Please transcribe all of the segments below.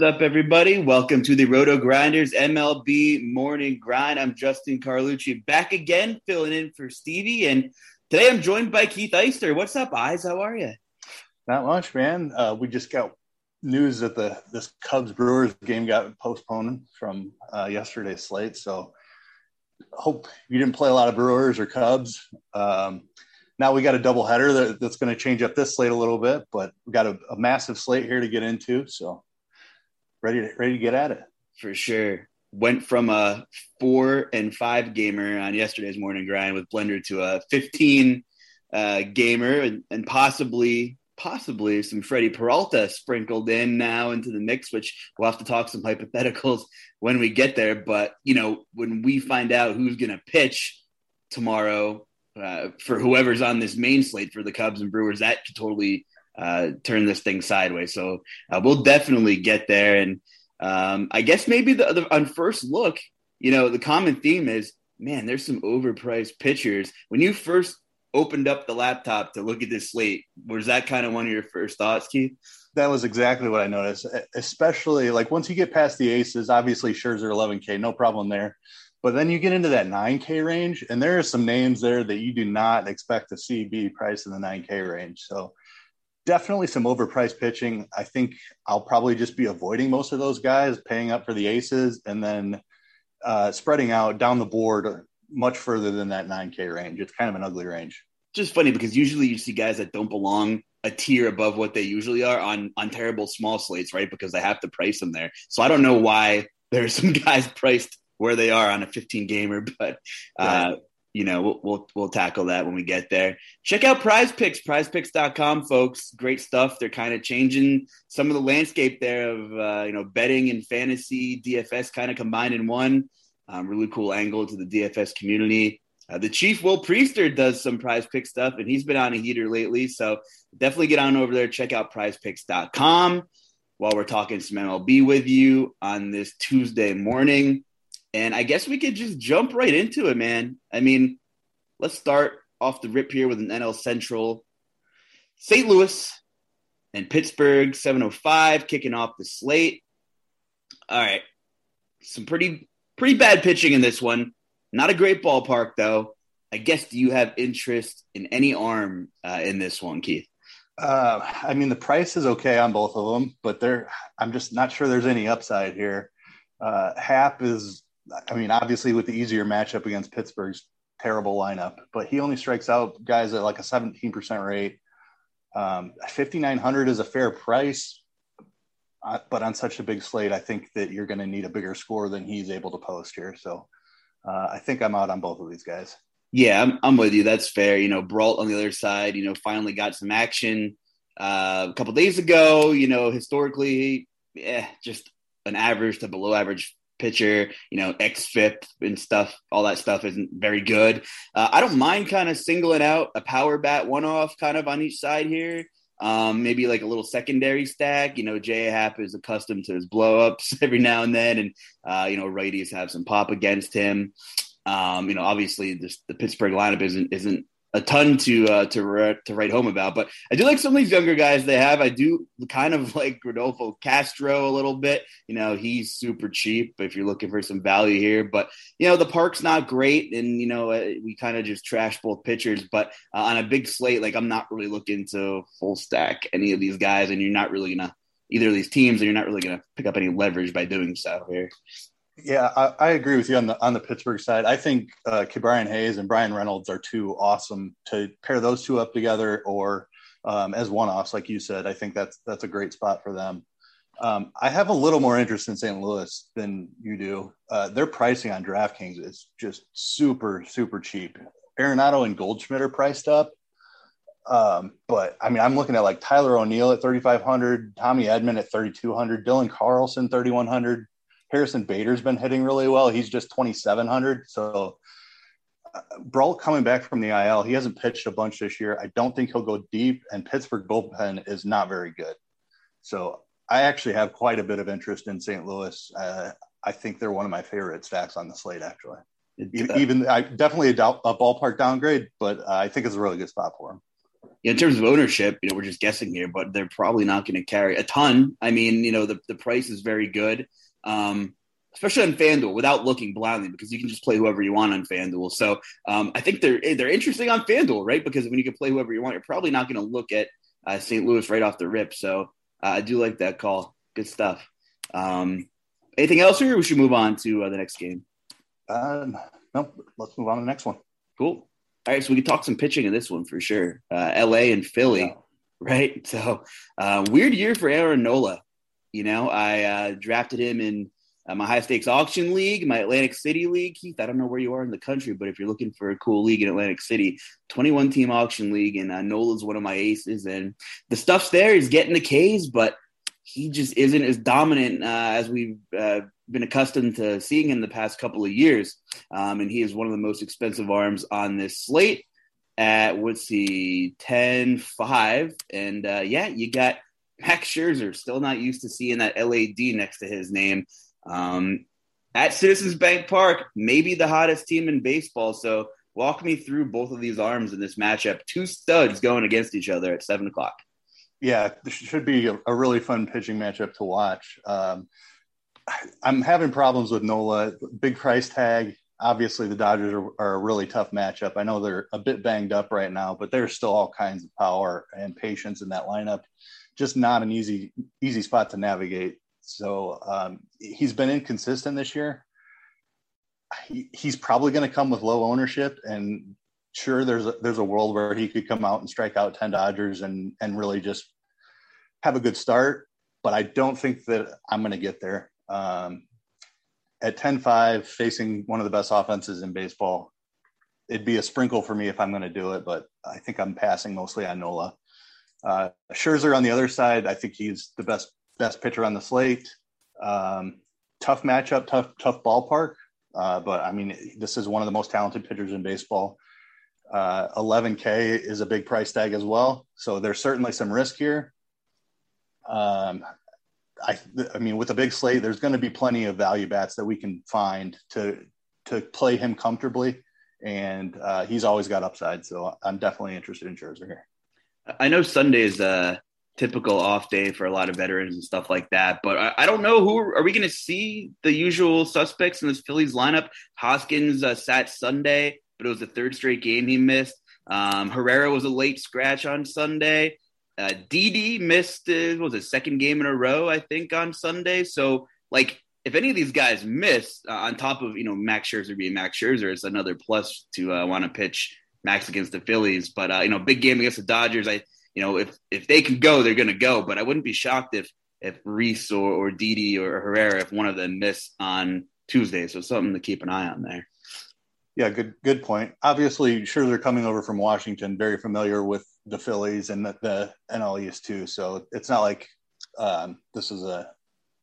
What's up, everybody? Welcome to the RotoGrinders MLB Morning Grind. I'm Justin Carlucci back again, filling in for Stevie. And today I'm joined by Keith Eister. What's up, Eyes? How are you? Not much, man. Uh, we just got news that the this Cubs Brewers game got postponed from uh, yesterday's slate. So hope you didn't play a lot of Brewers or Cubs. Um, now we got a double header that, that's going to change up this slate a little bit, but we got a, a massive slate here to get into. So ready to ready to get at it for sure. Went from a four and five gamer on yesterday's morning grind with Blender to a 15 uh, gamer and, and possibly possibly some Freddie Peralta sprinkled in now into the mix, which we'll have to talk some hypotheticals when we get there. But you know, when we find out who's going to pitch tomorrow uh, for whoever's on this main slate for the Cubs and Brewers, that could totally uh, turn this thing sideways. So uh, we'll definitely get there. And um, I guess maybe the, the, on first look, you know, the common theme is, man, there's some overpriced pitchers. When you first opened up the laptop to look at this slate, was that kind of one of your first thoughts, Keith? That was exactly what I noticed. Especially like once you get past the aces, obviously Scherzer 11K, no problem there. But then you get into that 9K range, and there are some names there that you do not expect to see be priced in the 9K range. So definitely some overpriced pitching. I think I'll probably just be avoiding most of those guys, paying up for the aces, and then uh, spreading out down the board much further than that 9K range. It's kind of an ugly range. Just funny because usually you see guys that don't belong a tier above what they usually are on on terrible small slates, right? Because they have to price them there. So I don't know why there's some guys priced where they are on a 15 gamer, but uh, you know, we'll, we'll, we'll tackle that when we get there. Check out Prize Picks, PrizePicks.com, folks. Great stuff. They're kind of changing some of the landscape there of uh, you know betting and fantasy DFS kind of combined in one. Um, really cool angle to the DFS community. Uh, the Chief Will Priester does some Prize Pick stuff, and he's been on a heater lately. So definitely get on over there. Check out PrizePicks.com while we're talking some MLB with you on this Tuesday morning. And I guess we could just jump right into it, man. I mean, let's start off the rip here with an NL Central. St. Louis and Pittsburgh 705 kicking off the slate. All right. Some pretty pretty bad pitching in this one. Not a great ballpark though. I guess do you have interest in any arm uh, in this one, Keith? Uh, I mean, the price is okay on both of them, but they're I'm just not sure there's any upside here. Uh, Happ is I mean, obviously with the easier matchup against Pittsburgh's terrible lineup, but he only strikes out guys at like a 17% rate. Um, 5,900 is a fair price, uh, but on such a big slate, I think that you're going to need a bigger score than he's able to post here. So uh, I think I'm out on both of these guys. Yeah, I'm, I'm with you. That's fair. You know, Brault on the other side, you know, finally got some action uh, a couple days ago. You know, historically, yeah, just an average to below average pitcher, you know, XFIP and stuff, all that stuff isn't very good. Uh, I don't mind kind of singling out a power bat one off kind of on each side here. Um, maybe like a little secondary stack. You know, Jay Happ is accustomed to his blowups every now and then, and uh, you know, righties have some pop against him. Um, you know, obviously this, the Pittsburgh lineup isn't isn't a ton to uh, to to write home about. But I do like some of these younger guys they have. I do kind of like Rodolfo Castro a little bit. You know, he's super cheap if you're looking for some value here. But you know, the park's not great, and you know, uh, we kind of just trash both pitchers. But uh, on a big slate, like I'm not really looking to full stack any of these guys, and you're not really gonna either of these teams, and you're not really gonna pick up any leverage by doing so here. Yeah, I, I, agree with you on the on the Pittsburgh side. I think uh, Hayes and Bryan Reynolds are two awesome to pair those two up together, or um, as one offs, like you said. I think that's that's a great spot for them. Um, I have a little more interest in St. Louis than you do. Uh, their pricing on DraftKings is just super super cheap. Arenado and Goldschmidt are priced up, um, but I mean, I'm looking at like Tyler O'Neill at 3,500, Tommy Edman at 3,200, Dylan Carlson 3,100. Harrison Bader's been hitting really well. He's just 2,700. So uh, coming back from the IL, he hasn't pitched a bunch this year. I don't think he'll go deep, and Pittsburgh bullpen is not very good. So I actually have quite a bit of interest in St. Louis. Uh, I think they're one of my favorite stacks on the slate, actually. Even, even I definitely a, a, ballpark downgrade, but uh, I think it's a really good spot for them. Yeah, in terms of ownership, you know, we're just guessing here, but they're probably not going to carry a ton. I mean, you know, the, the price is very good um, especially on FanDuel without looking blindly because you can just play whoever you want on FanDuel. So um, I think they're they're interesting on FanDuel, right? Because when you can play whoever you want, you're probably not going to look at uh, St. Louis right off the rip. So uh, I do like that call. Good stuff. Um, anything else, or we should move on to uh, the next game? Um, no, let's move on to the next one. Cool. All right, so we can talk some pitching in this one for sure. Uh, L.A. and Philly, yeah. right? So uh, weird year for Aaron Nola. You know, I uh, drafted him in uh, my high stakes auction league, my Atlantic City league. Keith, I don't know where you are in the country, but if you're looking for a cool league in Atlantic City, 21 team auction league, and uh, Nola's one of my aces. And the stuff's there. He's getting the K's, but he just isn't as dominant uh, as we've uh, been accustomed to seeing in the past couple of years. Um, and he is one of the most expensive arms on this slate at, what's he, 10 5. And uh, yeah, you got Max Scherzer, still not used to seeing that LAD next to his name. Um, at Citizens Bank Park, maybe the hottest team in baseball. So walk me through both of these arms in this matchup. Two studs going against each other at seven o'clock. Yeah, this should be a, really fun pitching matchup to watch. Um, I'm having problems with Nola. Big price tag. Obviously, the Dodgers are, are, a really tough matchup. I know they're a bit banged up right now, but there's still all kinds of power and patience in that lineup just not an easy easy spot to navigate. So um, he's been inconsistent this year. He, he's probably going to come with low ownership, and sure, there's a, there's a world where he could come out and strike out ten Dodgers and and really just have a good start. But I don't think that I'm going to get there. Um, at 10-5, facing one of the best offenses in baseball, it'd be a sprinkle for me if I'm going to do it. But I think I'm passing mostly on Nola. Uh, Scherzer on the other side, I think he's the best best pitcher on the slate. Um, tough matchup, tough tough ballpark, uh, but I mean this is one of the most talented pitchers in baseball. Uh, 11K is a big price tag as well, so there's certainly some risk here. Um, I, I mean, with a big slate, there's going to be plenty of value bats that we can find to to play him comfortably, and uh, he's always got upside. So I'm definitely interested in Scherzer here. I know Sunday is a typical off day for a lot of veterans and stuff like that, but I, I don't know who are we going to see the usual suspects in this Phillies lineup. Hoskins uh, sat Sunday, but it was the third straight game he missed. Um, Herrera was a late scratch on Sunday. Uh, Didi missed uh, was a second game in a row, I think, on Sunday. So, like, if any of these guys miss, uh, on top of you know Max Scherzer being Max Scherzer, it's another plus to uh, want to pitch Max against the Phillies. But uh, you know, big game against the Dodgers. I you know if if they can go, they're going to go. But I wouldn't be shocked if if Rhys or or Didi or Herrera if one of them miss on Tuesday. So something to keep an eye on there. Yeah, good good point. Obviously, Scherzer coming over from Washington, very familiar with the Phillies and the, the NL East too. So it's not like um, this is a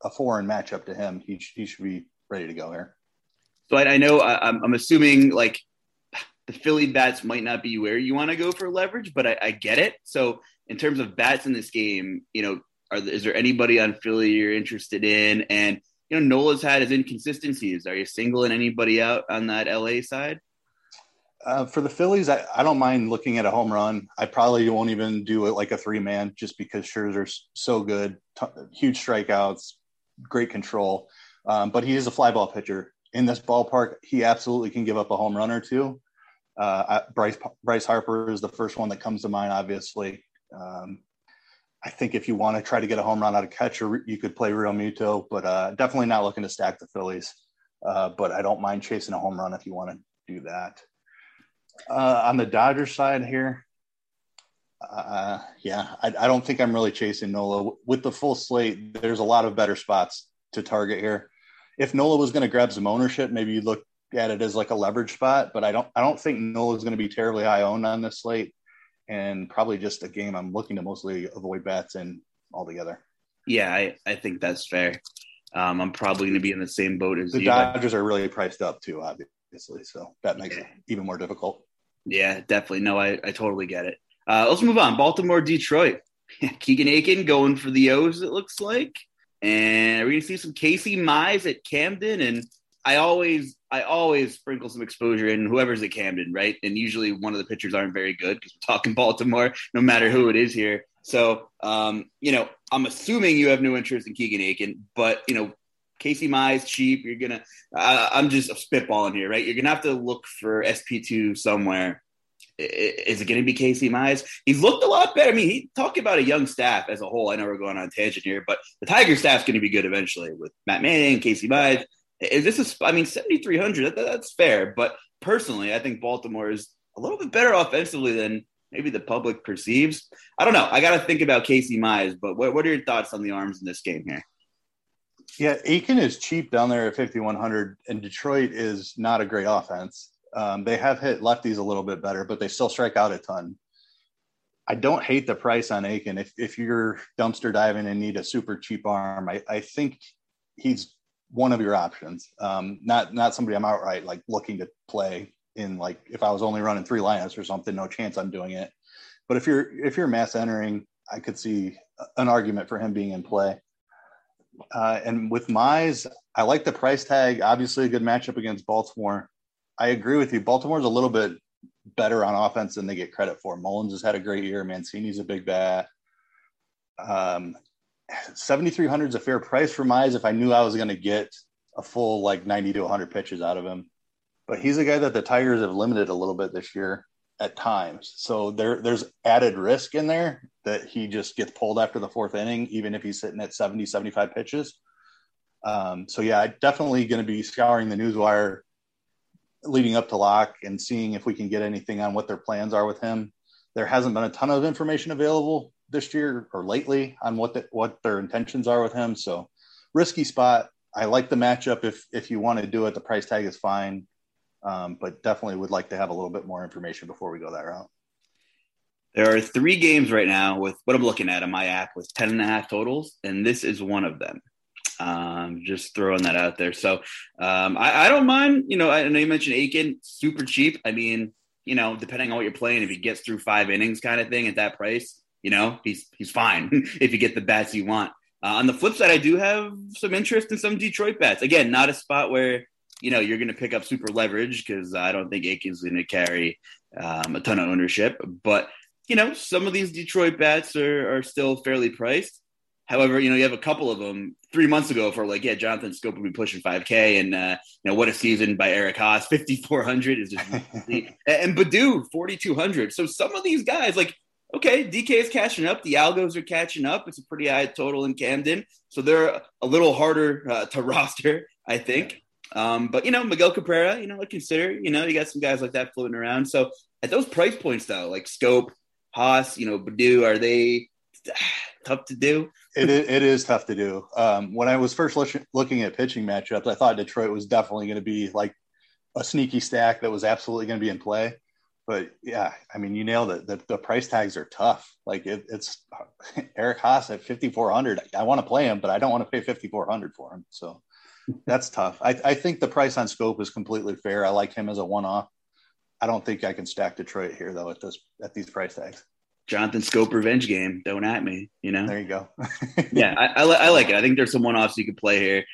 a foreign matchup to him. He he should be ready to go here. So I, I know I, I'm assuming like the Philly bats might not be where you want to go for leverage, but I, I, get it. So in terms of bats in this game, you know, are, is there anybody on Philly you're interested in? And you know, Nola's had his inconsistencies. Are you singling anybody out on that LA side? Uh, for the Phillies, I, I, don't mind looking at a home run. I probably won't even do it like a three man just because Scherzer's so good, t- huge strikeouts, great control. Um, but he is a fly ball pitcher. In this ballpark, he absolutely can give up a home run or two. Uh, Bryce Bryce Harper is the first one that comes to mind, obviously. Um, I think if you want to try to get a home run out of catcher, you could play Realmuto, but uh, definitely not looking to stack the Phillies. Uh, but I don't mind chasing a home run if you want to do that. Uh, on the Dodgers side here, uh, yeah, I, I, don't think I'm really chasing Nola with the full slate. There's a lot of better spots to target here. If Nola was going to grab some ownership, maybe you look at it as like a leverage spot. But I don't, I don't think Nola is going to be terribly high owned on this slate, and probably just a game I'm looking to mostly avoid bats in altogether. Yeah, I, I think that's fair. Um, I'm probably going to be in the same boat as the you. Dodgers are really priced up too, obviously, so that makes yeah. it even more difficult. Yeah, definitely. No, I, I totally get it. Uh, let's move on. Baltimore, Detroit. Keegan Akin going for the O's, it looks like. And we're going to see some Casey Mize at Camden. And I always, I always sprinkle some exposure in whoever's at Camden, right? And usually one of the pitchers aren't very good because we're talking Baltimore, no matter who it is here. So, um, you know, I'm assuming you have no interest in Keegan Akin, but you know, Casey Mize cheap. You're gonna. Uh, I'm just spitballing here, right? You're gonna have to look for SP2 somewhere. Is it going to be Casey Mize? He's looked a lot better. I mean, he talking about a young staff as a whole. I know we're going on tangent here, but the Tiger staff's going to be good eventually with Matt Manning, Casey Mize. Is this is? I mean, 7,300. That, that's fair, but personally, I think Baltimore is a little bit better offensively than maybe the public perceives. I don't know. I got to think about Casey Mize, but what, what are your thoughts on the arms in this game here? Yeah, Akin is cheap down there at 5,100, and Detroit is not a great offense. Um, they have hit lefties a little bit better, but they still strike out a ton. I don't hate the price on Akin. If, if you're dumpster diving and need a super cheap arm, I, I think he's one of your options. Um, not not somebody I'm outright like looking to play in like if I was only running three lineups or something, no chance I'm doing it. But if you're if you're mass entering, I could see an argument for him being in play. Uh, and with Mize, I like the price tag. Obviously, a good matchup against Baltimore. I agree with you. Baltimore's a little bit better on offense than they get credit for. Mullins has had a great year. Mancini's a big bat. Um, 7,300 is a fair price for Mize if I knew I was going to get a full like 90 to 100 pitches out of him. But he's a guy that the Tigers have limited a little bit this year at times. So there there's added risk in there that he just gets pulled after the fourth inning, even if he's sitting at 70, 75 pitches. Um, so yeah, I definitely going to be scouring the news wire leading up to lock and seeing if we can get anything on what their plans are with him. There hasn't been a ton of information available this year or lately on what the, what their intentions are with him. So risky spot. I like the matchup. If if you want to do it, the price tag is fine um, but definitely would like to have a little bit more information before we go that route. There are three games right now with what I'm looking at on my app with 10 and a half totals, and this is one of them. Um, just throwing that out there. So um, I, I, don't mind, you know, I know you mentioned Akin, super cheap. I mean, you know, depending on what you're playing, if he gets through five innings kind of thing at that price, you know, he's he's fine if you get the bats you want. Uh, on the flip side, I do have some interest in some Detroit bats. Again, not a spot where you know you're going to pick up super leverage because I don't think Akin's going to carry um, a ton of ownership. But you know some of these Detroit bats are, are still fairly priced. However, you know you have a couple of them three months ago for like yeah, Jonathan Schoop would be pushing 5K, and uh, you know what a season by Eric Haase, 5400 is just and Baddoo 4200. So some of these guys like okay, DK is catching up. The Algos are catching up. It's a pretty high total in Camden. So they're a little harder uh, to roster, I think. Um, but you know, Miguel Cabrera, you know, consider, you know, you got some guys like that floating around. So at those price points though, like Schoop, Haase, you know, Baddoo, are they tough to do? it, is, it is tough to do. Um, when I was first looking at pitching matchups, I thought Detroit was definitely going to be like a sneaky stack that was absolutely going to be in play. But yeah, I mean, you nailed it. The, the price tags are tough. Like it, it's Eric Haase at 5,400. I want to play him, but I don't want to pay 5,400 for him. So that's tough. I, I think the price on Schoop is completely fair. I like him as a one-off. I don't think I can stack Detroit here though at this at these price tags. Jonathan Schoop revenge game. Don't at me. You know. There you go. yeah, I, I, I, like it. I think there's some one-offs you could play here.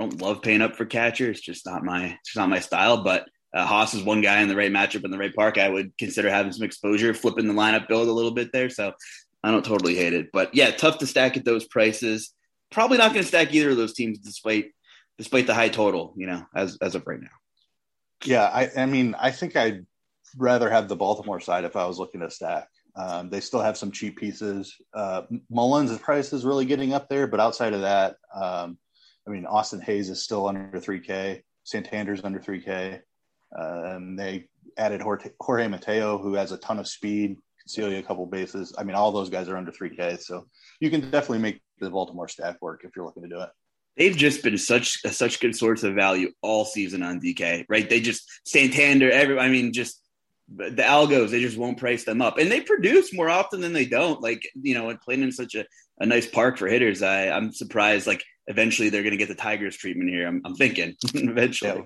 I don't love paying up for catcher. It's just not my it's just not my style. But uh, Haase is one guy in the right matchup in the right park. I would consider having some exposure, flipping the lineup build a little bit there. So I don't totally hate it, but yeah, tough to stack at those prices. Probably not going to stack either of those teams despite despite the high total, you know, as as of right now. Yeah, I, I mean, I think I'd rather have the Baltimore side if I was looking to stack. Um, they still have some cheap pieces. Uh, Mullins' price is really getting up there, but outside of that, um, I mean, Austin Hays is still under 3K. Santander's under 3K. And they added Jorge Mateo, who has a ton of speed, can steal you a couple bases. I mean, all those guys are under 3K. So you can definitely make the Baltimore staff work if you're looking to do it. They've just been such such good source of value all season on DK, right? They just Santander, every I mean, just the algos they just won't price them up and they produce more often than they don't like you know and playing in such a, a nice park for hitters i i'm surprised like eventually they're going to get the tigers treatment here i'm, I'm thinking eventually yeah.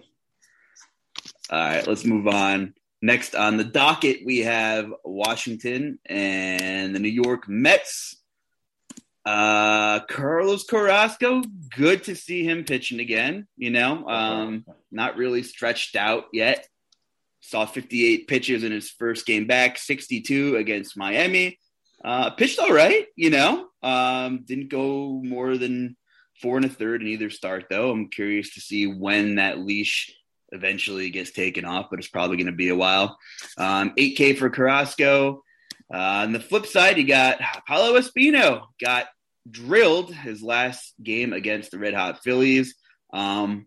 All right let's move on next on the docket we have washington and the new york mets uh carlos carrasco good to see him pitching again you know um not really stretched out yet saw 58 pitches in his first game back, 62 against Miami. Uh, pitched all right, you know. Um, didn't go more than four and a third in either start, though. I'm curious to see when that leash eventually gets taken off, but it's probably going to be a while. Um, 8K for Carrasco. Uh, on the flip side, you got Paolo Espino got drilled his last game against the Red Hot Phillies. Um,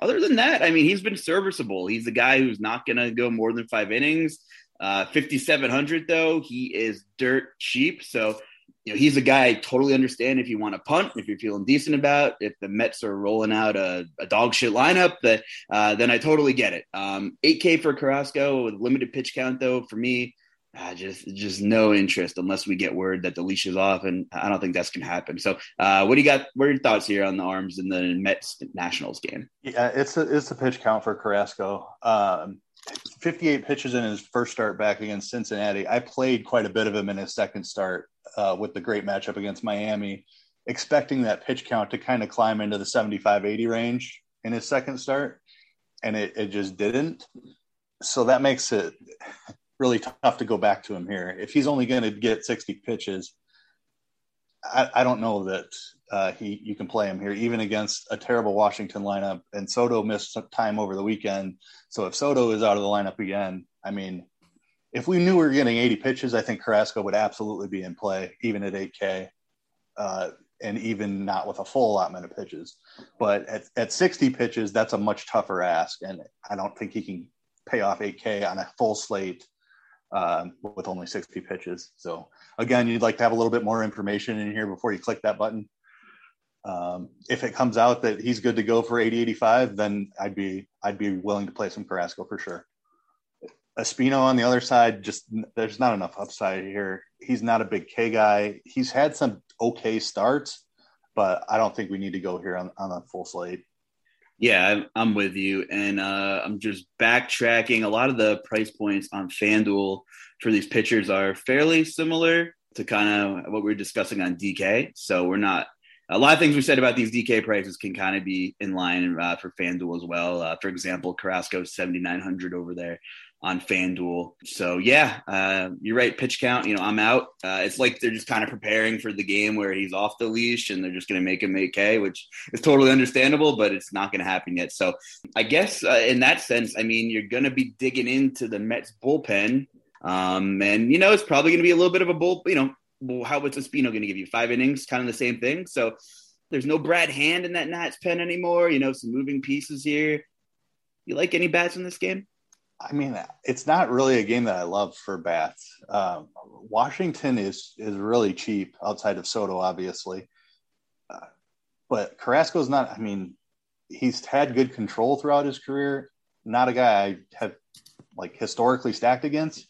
other than that, I mean, he's been serviceable. He's a guy who's not going to go more than five innings. Uh, 5,700 though, he is dirt cheap. So, you know, he's a guy I totally understand if you want to punt, if you're feeling decent about, if the Mets are rolling out a, a dog shit lineup, that uh, then I totally get it. Um, 8K for Carrasco with limited pitch count though, for me, uh, just just no interest unless we get word that the leash is off, and I don't think that's gonna happen. So, uh, what do you got? What are your thoughts here on the arms in the Mets Nationals game? Yeah, it's a it's a pitch count for Carrasco. Um, 58 pitches in his first start back against Cincinnati. I played quite a bit of him in his second start uh, with the great matchup against Miami, expecting that pitch count to kind of climb into the 75 80 range in his second start, and it, it just didn't. So that makes it really tough to go back to him here. If he's only going to get 60 pitches, I, I don't know that uh, he you can play him here, even against a terrible Washington lineup. And Soto missed time over the weekend, so if Soto is out of the lineup again, I mean, if we knew we were getting 80 pitches, I think Carrasco would absolutely be in play, even at 8K, uh, and even not with a full allotment of pitches. But at, at 60 pitches, that's a much tougher ask, and I don't think he can pay off 8K on a full slate um, with only 60 pitches. So again, you'd like to have a little bit more information in here before you click that button. Um, if it comes out that he's good to go for 80, 85, then I'd be, I'd be willing to play some Carrasco for sure. Espino on the other side, just there's not enough upside here. He's not a big K guy. He's had some okay starts, but I don't think we need to go here on, on a full slate. Yeah, I'm with you. And uh, I'm just backtracking. A lot of the price points on FanDuel for these pitchers are fairly similar to kind of what we are discussing on DK. So we're not, a lot of things we said about these DK prices can kind of be in line uh, for FanDuel as well. Uh, for example, Carrasco 7,900 over there on FanDuel. So yeah, uh, you're right. Pitch count, you know, I'm out. Uh, it's like they're just kind of preparing for the game where he's off the leash and they're just going to make him make K, which is totally understandable, but it's not going to happen yet. So I guess uh, in that sense, I mean, you're going to be digging into the Mets bullpen. Um, and you know, it's probably going to be a little bit of a bull, you know, how what's Espino going to give you five innings, kind of the same thing. So there's no Brad Hand in that Nats pen anymore. You know, some moving pieces here. You like any bats in this game? I mean, it's not really a game that I love for bats. Um, Washington is is really cheap outside of Soto, obviously, uh, but Carrasco's not. I mean, he's had good control throughout his career. Not a guy I have like historically stacked against.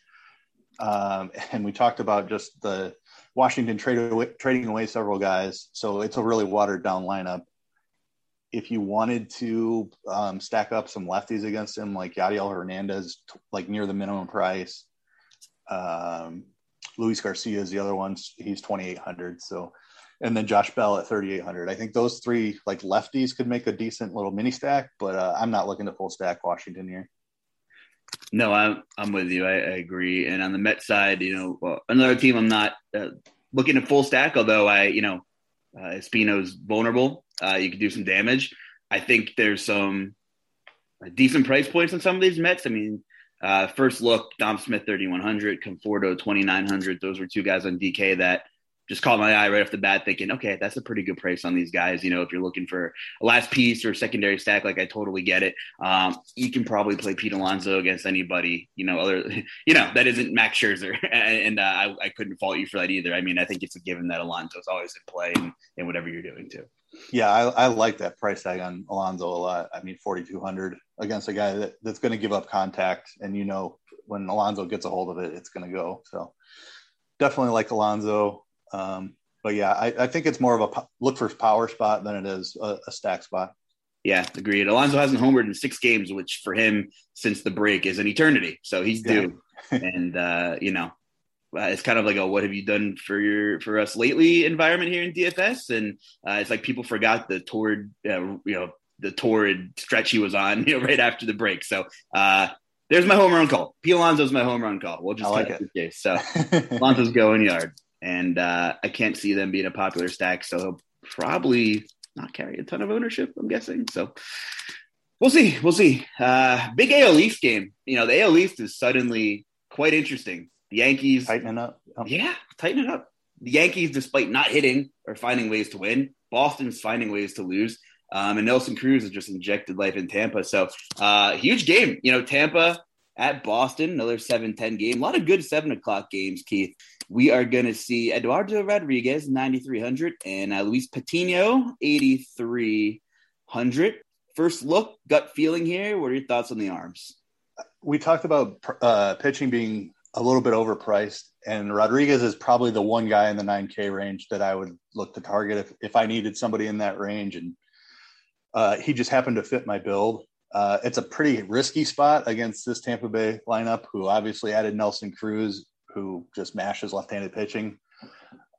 Um, and we talked about just the Washington away, trading away several guys, so it's a really watered down lineup if you wanted to um, stack up some lefties against him, like Yadiel Hernandez, like near the minimum price. Um, Luis Garcia is the other one. He's 2,800. So, and then Josh Bell at 3,800. I think those three like lefties could make a decent little mini stack, but uh, I'm not looking to full stack Washington here. No, I'm I'm with you. I, I agree. And on the Met side, you know, well, another team I'm not uh, looking to full stack. Although I, you know, uh, Espino's vulnerable. Uh, you can do some damage. I think there's some decent price points on some of these Mets. I mean, uh, first look, Dom Smith 3100, Conforto 2900. Those were two guys on DK that just caught my eye right off the bat, thinking, okay, that's a pretty good price on these guys. You know, if you're looking for a last piece or secondary stack, like I totally get it. Um, you can probably play Pete Alonso against anybody, you know, other, you know, that isn't Max Scherzer, and, uh, I, I, couldn't fault you for that either. I mean, I think it's a given that Alonso is always in play in, in whatever you're doing too. Yeah, I, I, like that price tag on Alonso a lot. I mean, 4,200 against a guy that, that's going to give up contact, and you know, when Alonso gets a hold of it, it's going to go. So definitely like Alonso. Um, but yeah, I, I, think it's more of a look for power spot than it is a, a stack spot. Yeah, agreed. Alonso hasn't homered in six games, which for him since the break is an eternity. So he's due. Yeah. and uh, you know, uh, it's kind of like a "what have you done for your for us lately" environment here in DFS, and uh, it's like people forgot the torrid, uh, you know, the torrid stretch he was on, you know, right after the break. So uh, there's my home run call. P. Alonso's my home run call. We'll just like it. Case. So Alonso's going yard and uh, I can't see them being a popular stack. So he'll probably not carry a ton of ownership. I'm guessing. So we'll see. We'll see. Uh, big AL East game. You know, the AL East is suddenly quite interesting. The Yankees tightening up. Oh. Yeah, tightening up. The Yankees, despite not hitting, are finding ways to win. Boston's finding ways to lose. Um, and Nelson Cruz has just injected life in Tampa. So uh, huge game. You know, Tampa at Boston, another 7-10 game. A lot of good 7 o'clock games, Keith we are going to see Eduardo Rodriguez, 9,300, and uh, Luis Patino, 8,300. First look, gut feeling here. What are your thoughts on the arms? We talked about uh, pitching being a little bit overpriced, and Rodriguez is probably the one guy in the 9K range that I would look to target if, if I needed somebody in that range. And uh, he just happened to fit my build. Uh, it's a pretty risky spot against this Tampa Bay lineup, who obviously added Nelson Cruz who just mashes left-handed pitching.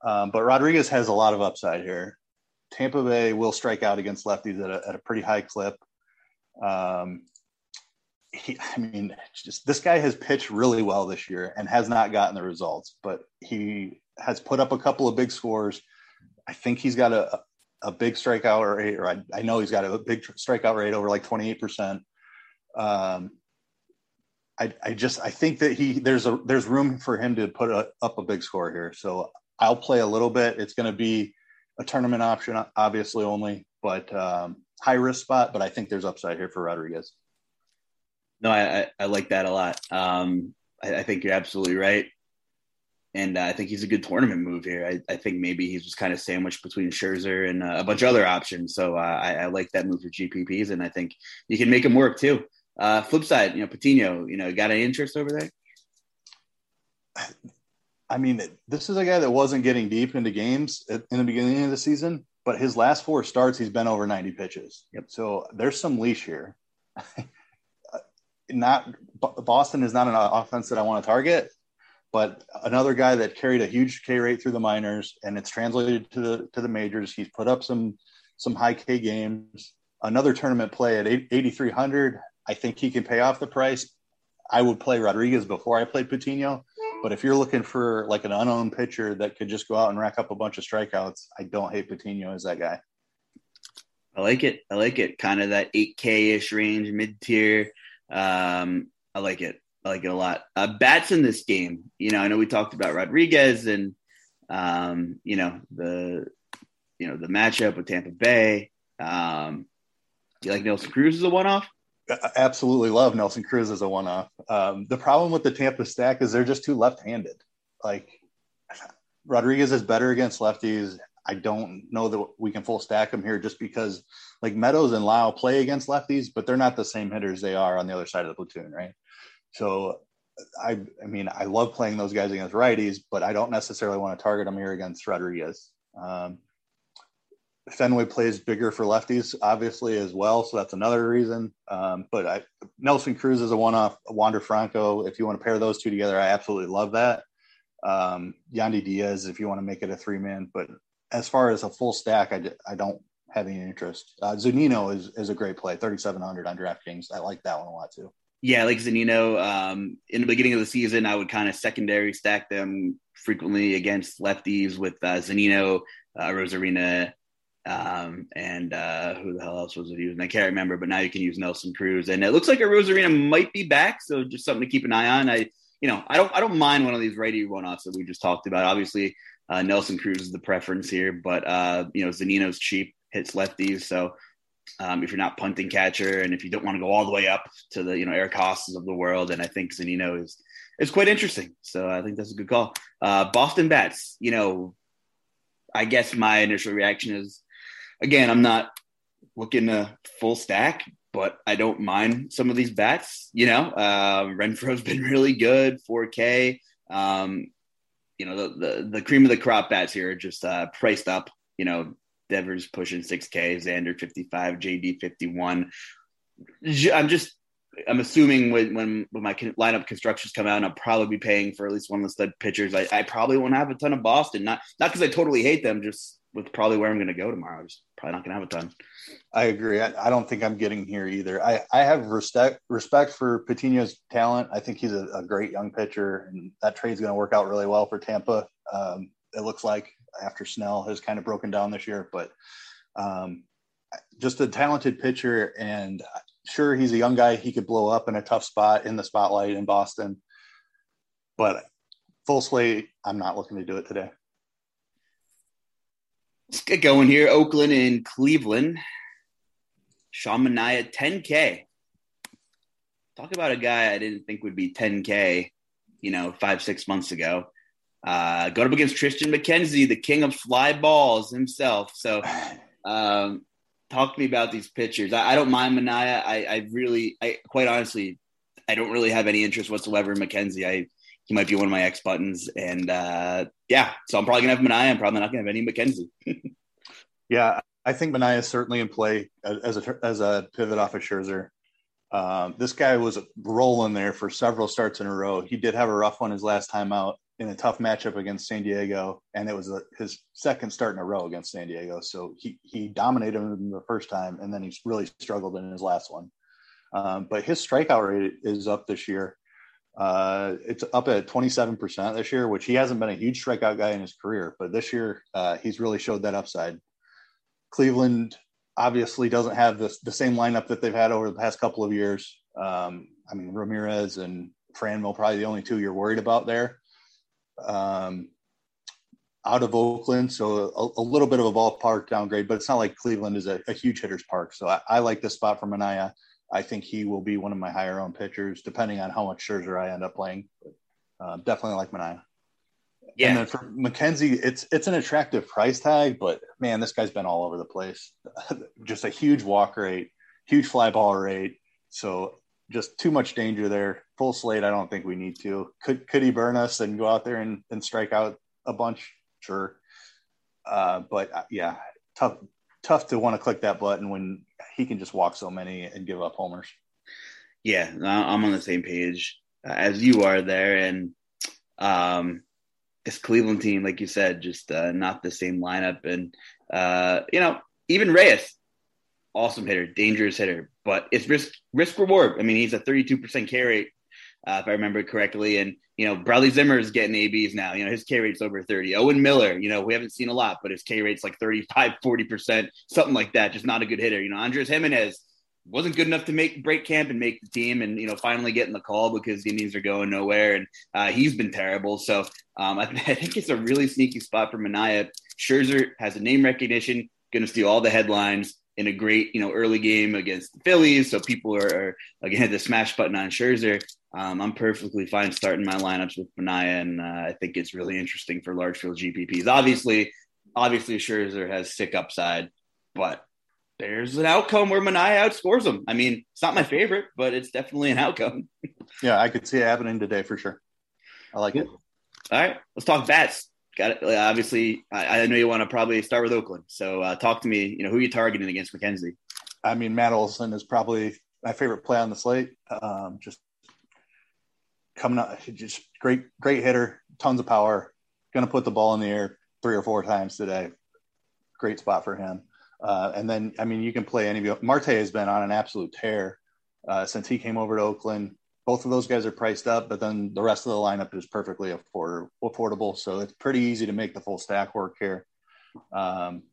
Um, but Rodriguez has a lot of upside here. Tampa Bay will strike out against lefties at a, at a pretty high clip. Um, he, I mean, just this guy has pitched really well this year and has not gotten the results, but he has put up a couple of big scores. I think he's got a, a big strikeout rate, or I, I know he's got a big strikeout rate over like 28%. Um, I, I just I think that he there's a there's room for him to put a, up a big score here. So I'll play a little bit. It's going to be a tournament option, obviously only, but um, high risk spot. But I think there's upside here for Rodriguez. No, I, I, like that a lot. Um, I, I, think you're absolutely right, and uh, I think he's a good tournament move here. I, I think maybe he's just kind of sandwiched between Scherzer and uh, a bunch of other options. So uh, I, I like that move for GPPs, and I think you can make him work too. Uh, flip side, you know, Patino, you know, got any interest over there? I mean, this is a guy that wasn't getting deep into games in the beginning of the season, but his last four starts, he's been over 90 pitches. Yep. So there's some leash here. not Boston is not an offense that I want to target, but another guy that carried a huge K rate through the minors and it's translated to the to the majors. He's put up some some high K games. Another tournament play at 8,300. I think he can pay off the price. I would play Rodriguez before I played Patino. But if you're looking for like an unowned pitcher that could just go out and rack up a bunch of strikeouts, I don't hate Patino as that guy. I like it. I like it. Kind of that 8K ish range, mid tier. Um, I like it. I like it a lot. Uh, bats in this game. You know, I know we talked about Rodriguez and um, you know the you know the matchup with Tampa Bay. Um, do you like Nelson Cruz as a one off? absolutely love Nelson Cruz as a one off. Um, the problem with the Tampa stack is they're just too left handed. Like Rodriguez is better against lefties. I don't know that we can full stack them here just because like Meadows and Lowe play against lefties, but they're not the same hitters they are on the other side of the platoon, right? So I I mean I love playing those guys against righties, but I don't necessarily want to target them here against Rodriguez. Um, Fenway plays bigger for lefties, obviously as well, so that's another reason. Um, but I, Nelson Cruz is a one-off. Wander Franco, if you want to pair those two together, I absolutely love that. Um, Yandy Diaz, if you want to make it a three-man, but as far as a full stack, I, I don't have any interest. Uh, Zunino is is a great play, 3,700 on DraftKings. I like that one a lot too. Yeah, like Zunino. Um, in the beginning of the season, I would kind of secondary stack them frequently against lefties with uh, Zunino, uh, Arozarena, um, and uh, who the hell else was it using? I can't remember, but now you can use Nelson Cruz, and it looks like Arozarena might be back, so just something to keep an eye on. I, you know, I don't, I don't mind one of these righty one-offs that we just talked about. Obviously, uh, Nelson Cruz is the preference here, but uh, you know, Zunino's cheap, hits lefties, so um, if you're not punting catcher, and if you don't want to go all the way up to the you know Eric Haase's of the world, and I think Zunino is is quite interesting. So I think that's a good call. Uh, Boston bats, you know, I guess my initial reaction is, again, I'm not looking to full stack, but I don't mind some of these bats. You know, uh, Renfroe's been really good, 4K. Um, you know, the, the, the cream of the crop bats here are just uh, priced up. You know, Devers pushing 6K, Xander 55, JD 51. I'm just I'm assuming when, when, when my lineup constructions come out, and I'll probably be paying for at least one of the stud pitchers. I, I probably won't have a ton of Boston, not not because I totally hate them, just with probably where I'm going to go tomorrow. Just probably not going to have a ton. I agree. I, I, don't think I'm getting here either. I, I have respect respect for Patino's talent. I think he's a, a great young pitcher, and that trade's going to work out really well for Tampa. Um, it looks like after Snell has kind of broken down this year, but um, just a talented pitcher and sure he's a young guy he could blow up in a tough spot in the spotlight in boston but full slate i'm not looking to do it today let's get going here oakland and cleveland sean Manaea, 10k talk about a guy i didn't think would be 10k you know five six months ago uh, going up against Triston McKenzie, the king of fly balls himself. So, um, talk to me about these pitchers. I, I don't mind Manaea. I, I, really, I quite honestly, I don't really have any interest whatsoever in McKenzie. I he might be one of my X buttons, and uh, yeah, so I'm probably gonna have Manaea. I'm probably not gonna have any McKenzie. yeah, I think Manaea is certainly in play as a as a pivot off of Scherzer. Um, this guy was rolling there for several starts in a row. He did have a rough one his last time out in a tough matchup against San Diego, and it was a, his second start in a row against San Diego. So he he dominated him the first time, and then he's really struggled in his last one. Um, but his strikeout rate is up this year. Uh, it's up at 27% this year, which he hasn't been a huge strikeout guy in his career, but this year uh, he's really showed that upside. Cleveland obviously doesn't have this, the same lineup that they've had over the past couple of years. Um, I mean, Ramirez and Franmil probably the only two you're worried about there um, out of Oakland, so a, a, little bit of a ballpark downgrade, but it's not like Cleveland is a, a huge hitter's park. So I, I, like this spot for Manaea. I think he will be one of my higher owned pitchers, depending on how much Scherzer I end up playing. Uh, definitely like Manaea. Yeah. And then for McKenzie, it's it's an attractive price tag, but man, this guy's been all over the place. just a huge walk rate, huge fly ball rate. So just too much danger there. Full slate, I don't think we need to. Could could he burn us and go out there and, and strike out a bunch? Sure. Uh, but uh, yeah, tough tough to want to click that button when he can just walk so many and give up homers. Yeah, I'm on the same page as you are there, and um, this Cleveland team, like you said, just uh, not the same lineup, and uh, you know, even Reyes, awesome hitter, dangerous hitter, but it's risk risk reward. I mean, he's a 32% K rate, uh, if I remember correctly, and you know, Bradley Zimmer is getting ABs now. You know, his K rate's over 30. Owen Miller, you know, we haven't seen a lot, but his K rate's like 35, 40%, something like that. Just not a good hitter. You know, Andres Gimenez wasn't good enough to make break camp and make the team and you know finally getting the call because the Indians are going nowhere and uh, he's been terrible so um, I, I, think it's a really sneaky spot for Manaea Scherzer has a name recognition going to steal all the headlines in a great, you know, early game against the Phillies. So people are, are again the smash button on Scherzer. Um, I'm perfectly fine starting my lineups with Manaea, and uh, I think it's really interesting for large field GPPs. Obviously, obviously Scherzer has sick upside, but there's an outcome where Manaea outscores him. I mean, it's not my favorite, but it's definitely an outcome. yeah, I could see it happening today for sure. I like cool. it. All right, let's talk bats got it. Obviously, I, I know you want to probably start with Oakland. So uh, talk to me. You know, who are you targeting against McKenzie? I mean, Matt Olson is probably my favorite play on the slate. Um, just coming up, just great, great hitter, tons of power. Going to put the ball in the air three or four times today. Great spot for him. Uh, and then, I mean, you can play any of you. Marte has been on an absolute tear. uh, since he came over to Oakland. Both of those guys are priced up, but then the rest of the lineup is perfectly afford- affordable. So it's pretty easy to make the full stack work here. Um,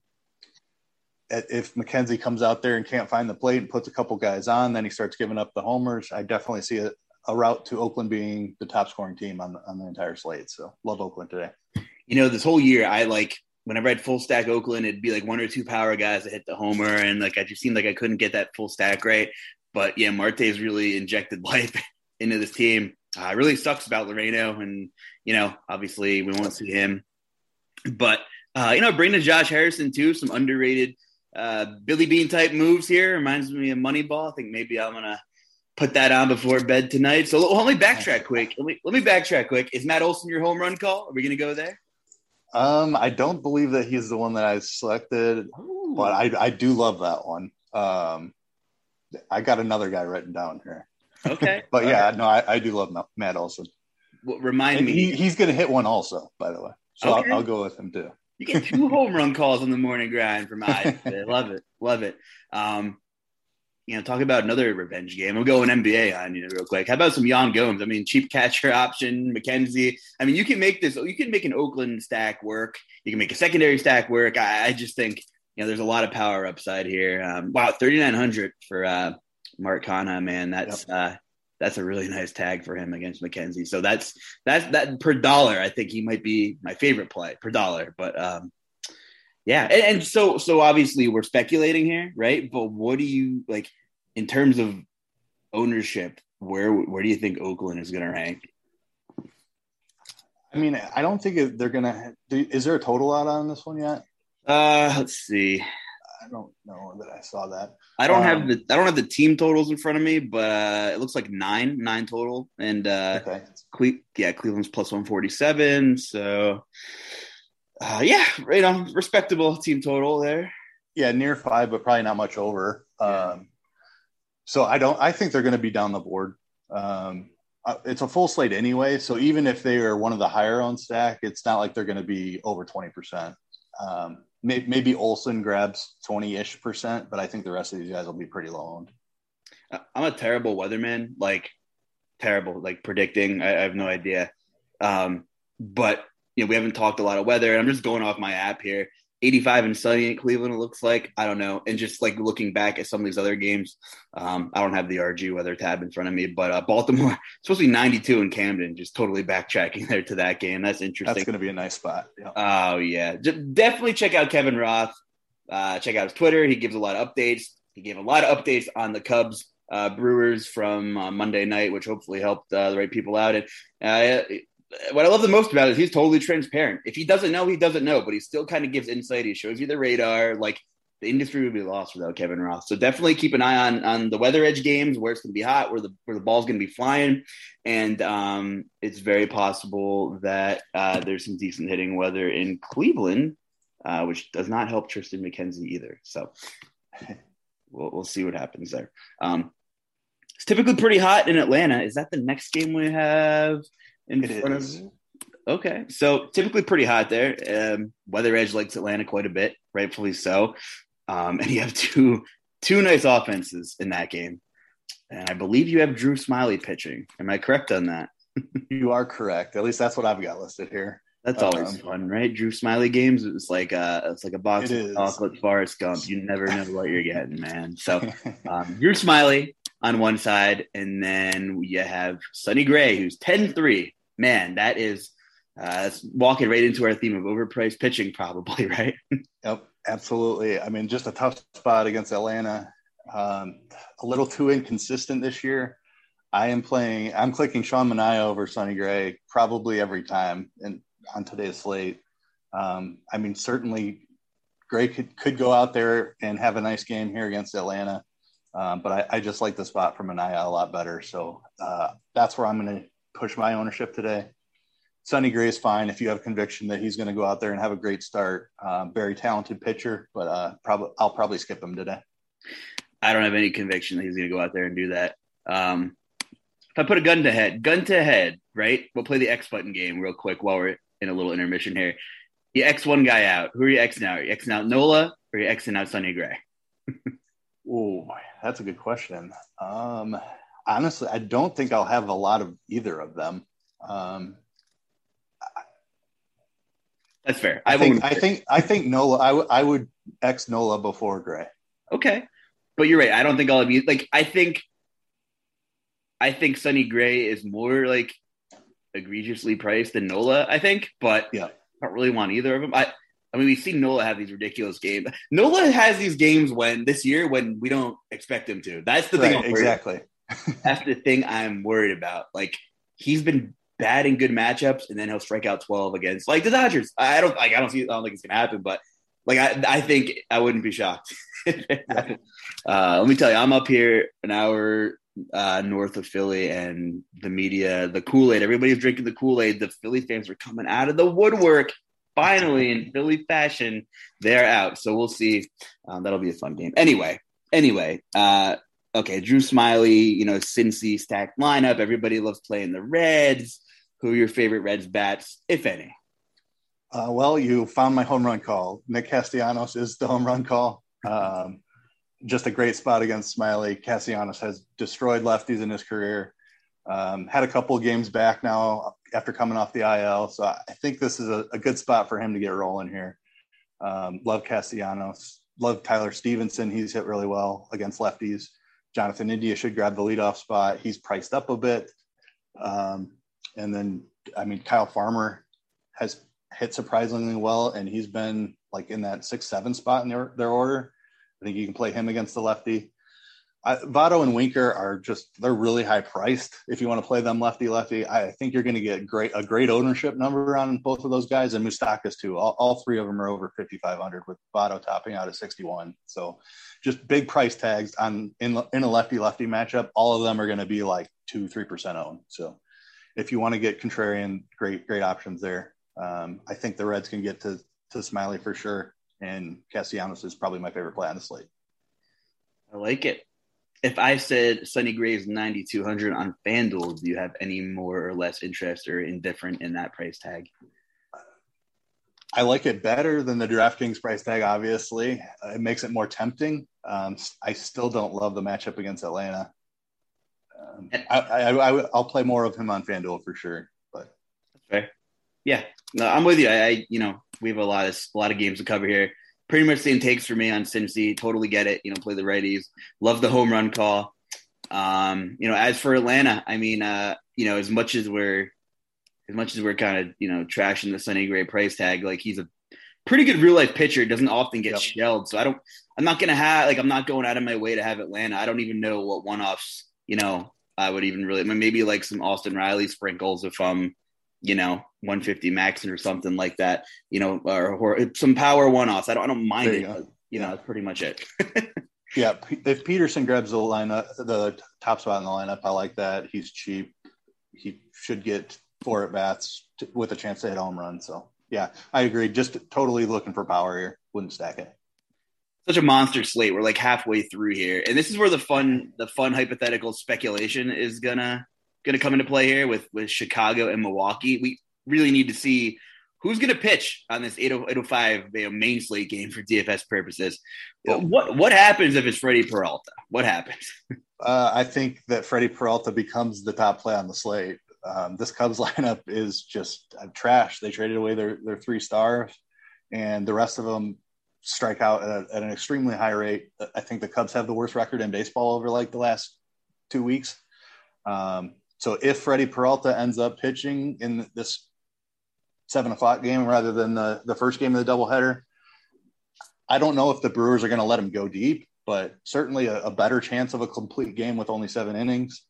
if McKenzie comes out there and can't find the plate and puts a couple guys on, then he starts giving up the homers. I definitely see a, a route to Oakland being the top scoring team on, on the entire slate. So love Oakland today. You know, this whole year, I like whenever I had full stack Oakland, it'd be like one or two power guys that hit the homer, and like I just seemed like I couldn't get that full stack right. But yeah, Marte's really injected life into this team. Uh, it really sucks about Laureano, and you know, obviously we won't see him. But uh, you know, bringing Josh Harrison too, some underrated uh, Billy Beane type moves here. Reminds me of Moneyball. I think maybe I'm gonna put that on before bed tonight. So let me backtrack quick. Let me let me backtrack quick. Is Matt Olson your home run call? Are we gonna go there? Um, I don't believe that he's the one that I selected, Ooh. but I I do love that one. Um, I got another guy written down here. Okay, but yeah, right. no, I, I do love Matt Olson. Well, remind and me, he, he's going to hit one also, by the way. So okay. I'll, I'll, go with him too. You get two home run calls on the morning grind from I. love it, love it. Um, you know, talk about another revenge game. I'm going NBA on you know, real quick. How about some Yan Gomes? I mean, cheap catcher option, McKenzie. I mean, you can make this. You can make an Oakland stack work. You can make a secondary stack work. I, I just think you know there's a lot of power upside here. Um, wow, 3,900 for uh, Mark Canha, man. That's yep. uh, that's a really nice tag for him against McKenzie. So that's that's that per dollar. I think he might be my favorite play per dollar. But um, yeah, and, and, so so obviously we're speculating here, right? But what do you like in terms of ownership? Where where do you think Oakland is going to rank? I mean, I don't think they're going to. Is there a total out on this one yet? Uh, let's see. I don't know that I saw that. I don't um, have the I don't have the team totals in front of me, but uh, it looks like nine nine total, and uh, okay. Cle- yeah, Cleveland's plus one forty seven. So uh, yeah, you know, respectable team total there. Yeah, near five, but probably not much over. Um, so I don't. I think they're going to be down the board. Um, uh, it's a full slate anyway, so even if they are one of the higher on stack, it's not like they're going to be over twenty percent. Um, maybe, Olson grabs twenty ish percent, but I think the rest of these guys will be pretty low owned. I'm a terrible weatherman, like terrible, like predicting. I, I have no idea. Um, but you know, we haven't talked a lot of weather. I'm just going off my app here. 85 and sunny in Cleveland, it looks like. I don't know. And just like looking back at some of these other games, um, I don't have the RG weather tab in front of me, but uh, Baltimore, supposed to be 92 in Camden, just totally backtracking there to that game. That's interesting. That's going to be a nice spot. Yeah. Oh, yeah. definitely check out Kevin Roth. Uh, check out his Twitter. He gives a lot of updates. He gave a lot of updates on the Cubs uh, Brewers from uh, Monday night, which hopefully helped uh, the right people out. And uh, what I love the most about it is he's totally transparent. If he doesn't know, he doesn't know, but he still kind of gives insight. He shows you the radar. Like the industry would be lost without Kevin Roth. So definitely keep an eye on on the weather edge games where it's going to be hot, where the where the ball's going to be flying, and um, it's very possible that uh, there's some decent hitting weather in Cleveland, uh, which does not help Triston McKenzie either. So we'll we'll see what happens there. Um, it's typically pretty hot in Atlanta. Is that the next game we have? In it front is. of Okay, so typically pretty hot there. Um, Weather Edge likes Atlanta quite a bit, rightfully so. Um, and you have two two nice offenses in that game, and I believe you have Drew Smyly pitching. Am I correct on that? you are correct. At least that's what I've got listed here. That's always um, fun, right? Drew Smyly games. It's like a it's like a box of chocolate Forrest Gump. You never know what you're getting, man. So um, Drew Smyly on one side, and then you have Sonny Gray, who's 10-3 man, that is uh, walking right into our theme of overpriced pitching, probably, right? yep, absolutely. I mean, just a tough spot against Atlanta. Um, a little too inconsistent this year. I am playing. I'm clicking Sean Manaea over Sonny Gray probably every time and on today's slate. Um, I mean, certainly Gray could, could go out there and have a nice game here against Atlanta. Um, but I, I, just like the spot for Manaea a lot better. So uh, that's where I'm going to push my ownership today. Sonny Gray is fine if you have conviction that he's going to go out there and have a great start. Uh, very talented pitcher, but uh, probably I'll probably skip him today. I don't have any conviction that he's going to go out there and do that. Um, if I put a gun to head, gun to head, right? We'll play the X button game real quick while we're in a little intermission here. You X one guy out. Who are you Xing out? Are you Xing out Nola or are you Xing out Sonny Gray? oh, that's a good question. Um, honestly, I don't think I'll have a lot of either of them. Um, That's fair. I, think I think I think Nola. I, w- I would X Nola before Gray. Okay, but you're right. I don't think I'll have you. like. I think I think Sonny Gray is more like egregiously priced than Nola. I think, but yeah, I don't really want either of them. I I mean, we've seen Nola have these ridiculous games. Nola has these games when this year when we don't expect him to. That's the right, thing. exactly. That's the thing I'm worried about. Like he's been bad in good matchups, and then he'll strike out 12 against like the Dodgers. I don't like. I don't see. I don't think it's gonna happen, but like I, I think I wouldn't be shocked. uh, let me tell you, I'm up here an hour uh, north of Philly, and the media, the Kool Aid, everybody's drinking the Kool Aid. The Philly fans are coming out of the woodwork. Finally, in Philly fashion, they're out. So we'll see. Um, that'll be a fun game. Anyway, anyway, uh, okay, Drew Smyly, you know, Cincy stacked lineup. Everybody loves playing the Reds. Who are your favorite Reds bats, if any? Uh, well, you found my home run call. Nick Castellanos is the home run call. Um, just a great spot against Smyly. Castellanos has destroyed lefties in his career. Um, had a couple of games back now after coming off the IL, so I think this is a, a good spot for him to get rolling here. Um, love Castellanos. Love Tyler Stephenson. He's hit really well against lefties. Jonathan India should grab the leadoff spot. He's priced up a bit. Um, and then, I mean, Kyle Farmer has hit surprisingly well, and he's been like in that six, seven spot in their, their order. I think you can play him against the lefty. I, Votto and Winker are just they're really high priced. If you want to play them lefty lefty, I think you're going to get great a great ownership number on both of those guys and Moustakas too. All, all three of them are over 5,500 with Votto topping out at 61. So just big price tags on in in a lefty lefty matchup. All of them are going to be like two three percent owned. So if you want to get contrarian, great great options there. Um, I think the Reds can get to to Smyly for sure, and Castellanos is probably my favorite play on the slate. I like it if I said Sonny Gray's 9,200 on FanDuel, do you have any more or less interest or indifferent in that price tag? I like it better than the DraftKings price tag, obviously. Uh, it makes it more tempting. Um, I still don't love the matchup against Atlanta. Um, I, I, I, will play more of him on FanDuel for sure. But okay. Yeah, no, I'm with you. I, I, you know, we have a lot of a lot of games to cover here pretty much the same takes for me on Cincy. Totally get it. You know, play the righties. Love the home run call. Um, you know, as for Atlanta, I mean, uh, you know, as much as we're as much as we're kind of you know trashing the Sonny Gray price tag, like he's a pretty good real life pitcher. Doesn't often get yep. shelled, so I don't. I'm not gonna have like I'm not going out of my way to have Atlanta. I don't even know what one offs. You know, I would even really maybe like some Austin Riley sprinkles if I'm you know 150 max or something like that, you know, or, or some power one offs. I don't, I don't mind it. You, but, you know, that's pretty much it. yeah, if Peterson grabs the lineup, uh, the top spot in the lineup, I like that. He's cheap. He should get four at bats with a chance to hit home run. So yeah, I agree. Just totally looking for power here. Wouldn't stack it. Such a monster slate. We're like halfway through here, and this is where the fun, the fun hypothetical speculation is gonna gonna come into play here with with Chicago and Milwaukee. We really need to see who's going to pitch on this 805 you know, main slate game for DFS purposes. What what happens if it's Freddie Peralta? What happens? Uh, I think that Freddie Peralta becomes the top play on the slate. Um, this Cubs lineup is just uh, trash. They traded away their their three stars, and the rest of them strike out at, at, an extremely high rate. I think the Cubs have the worst record in baseball over like the last two weeks. Um, so if Freddie Peralta ends up pitching in this seven o'clock game rather than the, the first game of the doubleheader. I don't know if the Brewers are going to let him go deep, but certainly a, a, better chance of a complete game with only seven innings.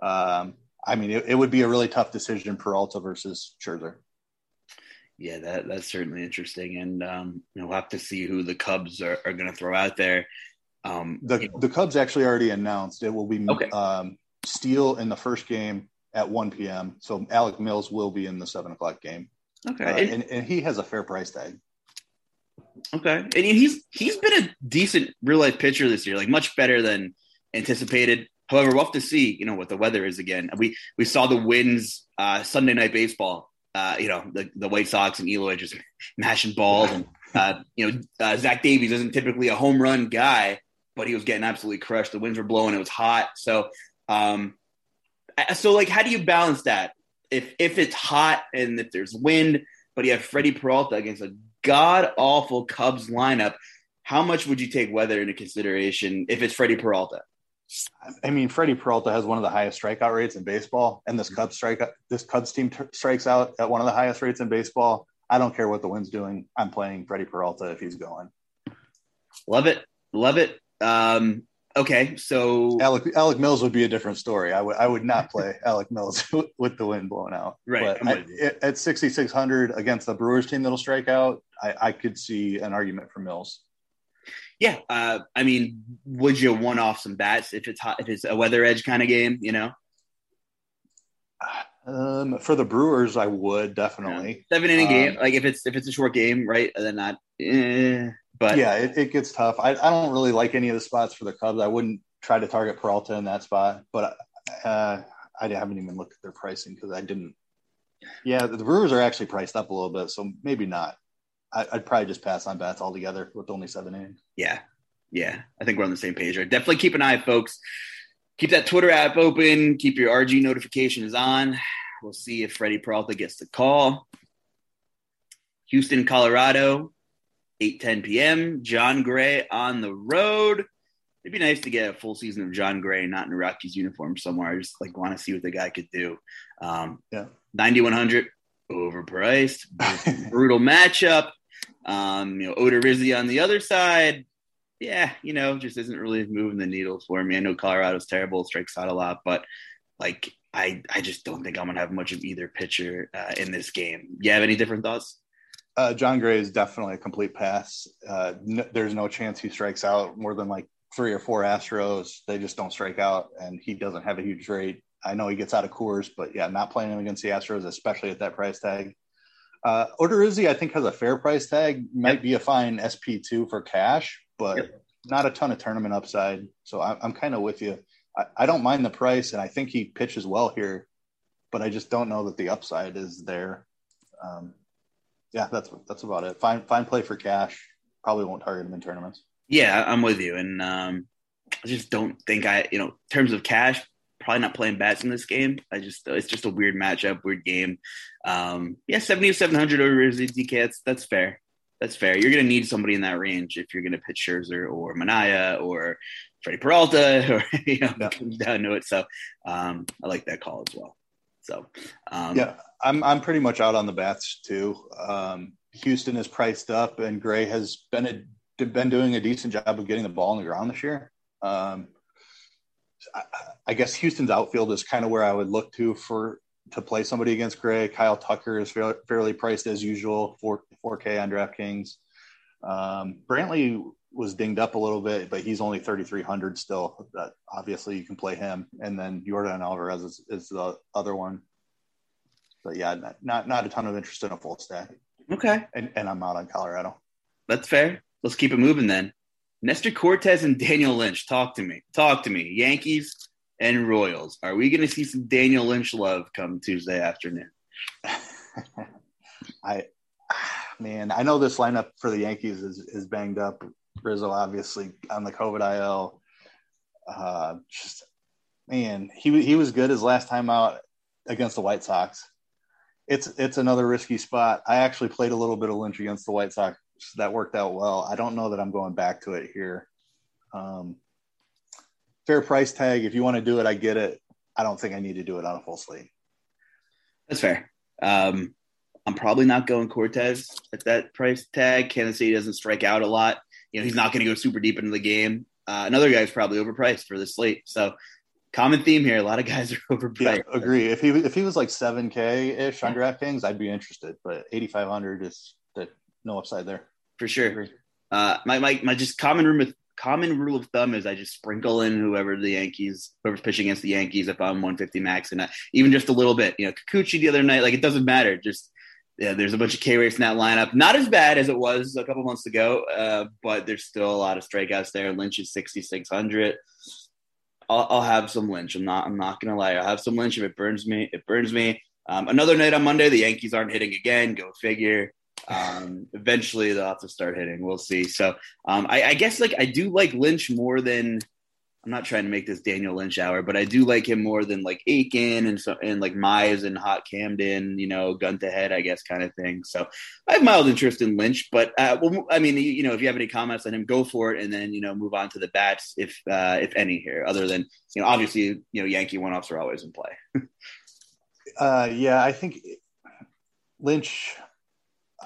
Um, I mean, it, it, would be a really tough decision Peralta versus Scherzer. Yeah, that that's certainly interesting, and um, you know, we'll have to see who the Cubs are, are going to throw out there. Um, the you know. the Cubs actually already announced it will be okay. um, Steele in the first game at 1 p.m. So Alec Mills will be in the seven o'clock game. Okay, uh, and, and he has a fair price tag. Okay, and he's he's been a decent real life pitcher this year, like much better than anticipated. However, we'll have to see, you know, what the weather is again. We we saw the winds uh, Sunday night baseball. Uh, you know, the, the White Sox and Eloy just mashing balls, and uh, you know, uh, Zach Davies isn't typically a home run guy. but he was getting absolutely crushed. The winds were blowing. It was hot. So, um, so like, how do you balance that? If if it's hot and if there's wind, but you have Freddie Peralta against a god awful Cubs lineup, how much would you take weather into consideration if it's Freddie Peralta? I mean, Freddie Peralta has one of the highest strikeout rates in baseball, and this Cubs strike this Cubs team t- strikes out at one of the highest rates in baseball. I don't care what the wind's doing. I'm playing Freddie Peralta if he's going. Love it, love it. Um, okay, so Alec Alec Mills would be a different story. I would I would not play Alec Mills with the wind blowing out. Right. But I, at 6600 against the Brewers team that'll strike out, I, I could see an argument for Mills. Yeah, uh, I mean, would you one off some bats if it's hot, if it's a weather edge kind of game? You know. Um, for the Brewers, I would definitely yeah. seven inning um, game. Like if it's if it's a short game, right? Then not. Eh, but yeah, it, it gets tough. I, I don't really like any of the spots for the Cubs. I wouldn't try to target Peralta in that spot, but uh, I haven't even looked at their pricing because I didn't. Yeah, the Brewers are actually priced up a little bit, so maybe not. I, would probably just pass on bats altogether with only seven innings. Yeah, yeah, I think we're on the same page. Right? Definitely keep an eye, folks. Keep that Twitter app open. Keep your RG notifications on. We'll see if Freddie Peralta gets the call. Houston, Colorado, 8 10 p.m. Jon Gray on the road. It'd be nice to get a full season of Jon Gray, not in a Rockies uniform somewhere. I just like want to see what the guy could do. Um, yeah, 9100 overpriced, brutal matchup. Um, you know, Odorizzi on the other side. Yeah, you know, just isn't really moving the needle for me. I know Colorado's terrible, strikes out a lot, but like I, I just don't think I'm gonna have much of either pitcher uh, in this game. You have any different thoughts? Uh, Jon Gray is definitely a complete pass. Uh, there's no chance he strikes out more than like three or four Astros. They just don't strike out, and he doesn't have a huge rate. I know he gets out of Coors, but yeah, not playing him against the Astros, especially at that price tag. Uh, Odorizzi, I think, has a fair price tag. Might yep. be a fine SP2 for cash, but yep. not a ton of tournament upside. So I, I'm kind of with you. I, I don't mind the price, and I think he pitches well here, but I just don't know that the upside is there. Um, yeah, that's that's about it. Fine, fine play for cash. Probably won't target him in tournaments. Yeah, I'm with you, and um, I just don't think I, you know, in terms of cash, probably not playing bats in this game. I just it's just a weird matchup, weird game. Um, yeah, 70 to 700 over DK. That's that's fair. That's fair. You're going to need somebody in that range if you're going to pitch Scherzer or Manaea or Freddie Peralta or you know yeah. down to it. So um, I like that call as well. So um, yeah, I'm I'm pretty much out on the bats too. Um, Houston is priced up, and Gray has been a, been doing a decent job of getting the ball on the ground this year. Um, I, I, guess Houston's outfield is kind of where I would look to for to play somebody against Gray. Kyle Tucker is fairly, priced as usual, four four K on DraftKings. Um, Brantley was dinged up a little bit, but he's only 3,300 still. That obviously you can play him. And then Yordan Alvarez is, is the other one. But yeah, not, not, not a ton of interest in a full stack. Okay. And, and I'm out on Colorado. That's fair. Let's keep it moving then. Nestor Cortes and Daniel Lynch. Talk to me. Talk to me. Yankees and Royals. Are we going to see some Daniel Lynch love come Tuesday afternoon? I, ah, man, I know this lineup for the Yankees is, is banged up. Rizzo obviously on the COVID IL. Uh, just man, he he was good his last time out against the White Sox. It's it's another risky spot. I actually played a little bit of Lynch against the White Sox. that worked out well. I don't know that I'm going back to it here. Um, fair price tag. If you want to do it, I get it. I don't think I need to do it on a full slate. That's fair. Um, I'm probably not going Cortes at that price tag. Kansas City doesn't strike out a lot you know, he's not going to go super deep into the game. Uh, another guy's probably overpriced for the slate. So common theme here. A lot of guys are overpriced. Yeah, agree. If he if he was like seven K ish on DraftKings, I'd be interested. But eighty five hundred is the no upside there. For sure. Uh, my, my my just common rule of common rule of thumb is I just sprinkle in whoever the Yankees, whoever's pitching against the Yankees, if I'm 150 max, and even just a little bit. You know, Kikuchi the other night, like it doesn't matter. Just yeah, there's a bunch of K rates in that lineup. Not as bad as it was a couple months ago, uh, but there's still a lot of strikeouts there. Lynch is 6,600. I'll, I'll, have some Lynch. I'm not. I'm not gonna lie. I'll have some Lynch if it burns me. It burns me. Um, another night on Monday, the Yankees aren't hitting again. Go figure. Um, eventually, they'll have to start hitting. We'll see. So, um, I, I guess like I do like Lynch more than I'm not trying to make this Daniel Lynch hour, but I do like him more than like Akin and so and like Mize and Hot Camden, you know, gun to head, I guess, kind of thing. So I have mild interest in Lynch, but uh, well, I mean, you know, if you have any comments on him, go for it, and then you know, move on to the bats if uh, if any here. Other than you know, obviously, you know, Yankee one offs are always in play. uh, yeah, I think Lynch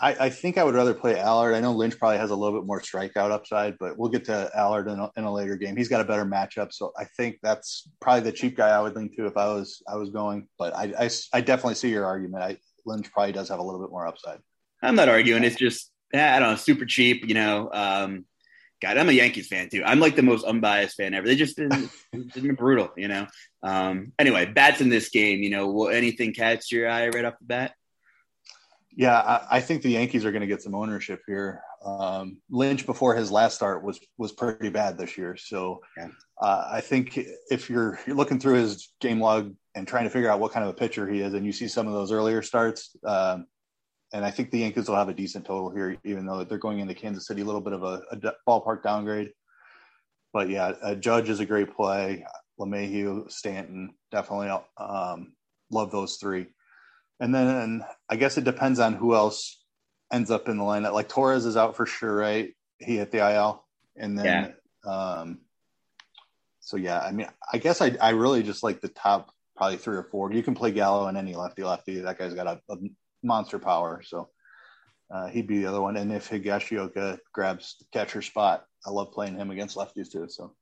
I, I, think I would rather play Allard. I know Lynch probably has a little bit more strikeout upside, but we'll get to Allard in a, in a, later game. He's got a better matchup, so I think that's probably the cheap guy I would lean to if I was I was going. But I I, I definitely see your argument. I, Lynch probably does have a little bit more upside. I'm not arguing. It's just I don't know, super cheap. You know, um, God, I'm a Yankees fan too. I'm like the most unbiased fan ever. They just been, been brutal. You know. Um, anyway, bats in this game. You know, will anything catch your eye right off the bat? Yeah, I, I, think the Yankees are going to get some ownership here. Um, Lynch before his last start was was pretty bad this year, so yeah. uh, I think if you're you're looking through his game log and trying to figure out what kind of a pitcher he is, and you see some of those earlier starts, um, and I think the Yankees will have a decent total here, even though they're going into Kansas City a little bit of a, a ballpark downgrade. But yeah, a Judge is a great play. LeMahieu, Stanton, definitely um, love those three. And then I guess it depends on who else ends up in the lineup. Like Torres is out for sure, right? He hit the IL. And then, yeah. um, so yeah, I mean, I guess I, I really just like the top probably three or four. You can play Gallo and any lefty lefty. That guy's got a, a monster power. So uh, he'd be the other one. And if Higashioka grabs the catcher spot, I love playing him against lefties too. So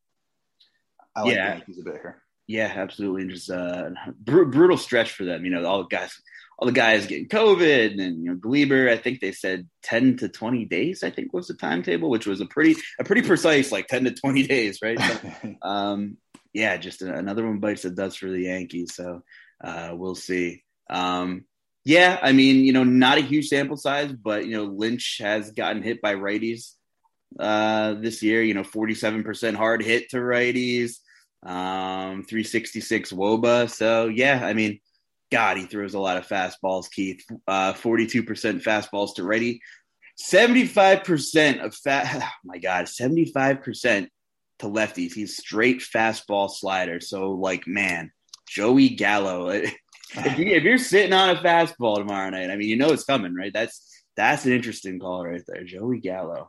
I like yeah. the Yankees a bit here. Yeah, absolutely. And Just uh, br- brutal stretch for them. You know, all the guys all the guys getting COVID and you know Gleyber, I think they said 10 to 20 days, I think was the timetable, which was a pretty a pretty precise like 10 to 20 days, right? So, um, yeah, just another one bites the dust for the Yankees. So uh, we'll see. Um, yeah, I mean, you know, not a huge sample size, but you know, Lynch has gotten hit by righties uh, this year. You know, 47% hard hit to righties, um, 366 wOBA. So yeah, I mean, God, he throws a lot of fastballs, Keith. Uh, 42% fastballs to righty. 75% of fat, oh my God, 75% to lefties. He's straight fastball slider. So, like, man, Joey Gallo. If, you, if you're sitting on a fastball tomorrow night, I mean, you know it's coming, right? That's that's an interesting call right there, Joey Gallo.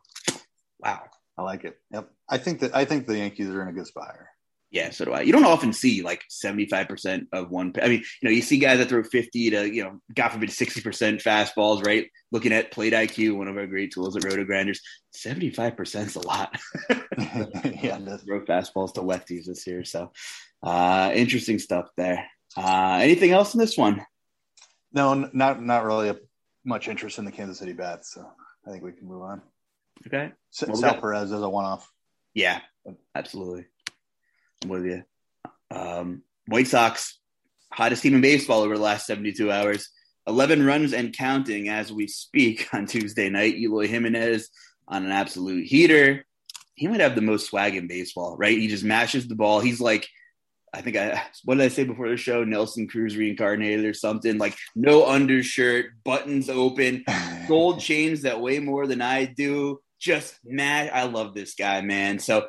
Wow, I like it. Yep, I think that I think the Yankees are in a good spot here. Yeah, so do I. You don't often see like 75% of one. I mean, you know, you see guys that throw 50 to, you know, God forbid 60% fastballs, right? Looking at plate IQ, one of our great tools at RotoGrinders, 75% is a lot. yeah, throw fastballs to lefties this year. So uh, interesting stuff there. Uh, anything else in this one? No, not not really a, much interest in the Kansas City bats. So I think we can move on. Okay. Sal Perez is a one off. Yeah, absolutely. I'm with you. Um, White Sox, hottest team in baseball over the last 72 hours. 11 runs and counting as we speak on Tuesday night. Eloy Jimenez on an absolute heater. He might have the most swag in baseball, right? He just mashes the ball. He's like, I think I, what did I say before the show? Nelson Cruz reincarnated or something like no undershirt, buttons open, gold chains that weigh more than I do. Just mad. I love this guy, man. So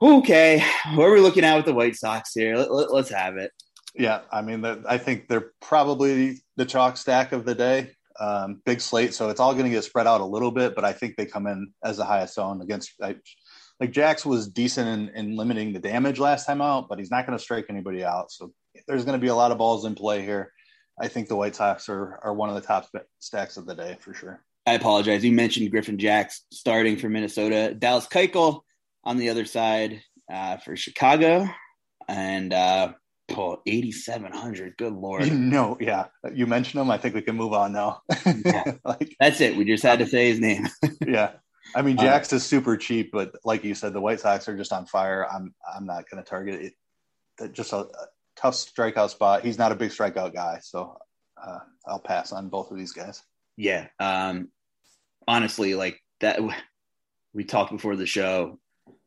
okay, what are we looking at with the White Sox here? Let, us let, have it. Yeah, I mean, the, I think they're probably the chalk stack of the day. Um, big slate, so it's all going to get spread out a little bit, but I think they come in as the highest owned against. I, like Jax was decent in, in limiting the damage last time out, but he's not going to strike anybody out. So there's going to be a lot of balls in play here. I think the White Sox are are one of the top stacks of the day for sure. I apologize. You mentioned Griffin Jax starting for Minnesota. Dallas Keuchel on the other side uh, for Chicago, and uh, oh, 8,700. Good lord. No, yeah. You mentioned him. I think we can move on now. yeah. like, That's it. We just had to say his name. yeah. I mean, uh, Jax is super cheap, but like you said, the White Sox are just on fire. I'm I'm not going to target it. Just a, a, tough strikeout spot. He's not a big strikeout guy, so uh, I'll pass on both of these guys. Yeah. Um, honestly, like that. We talked before the show.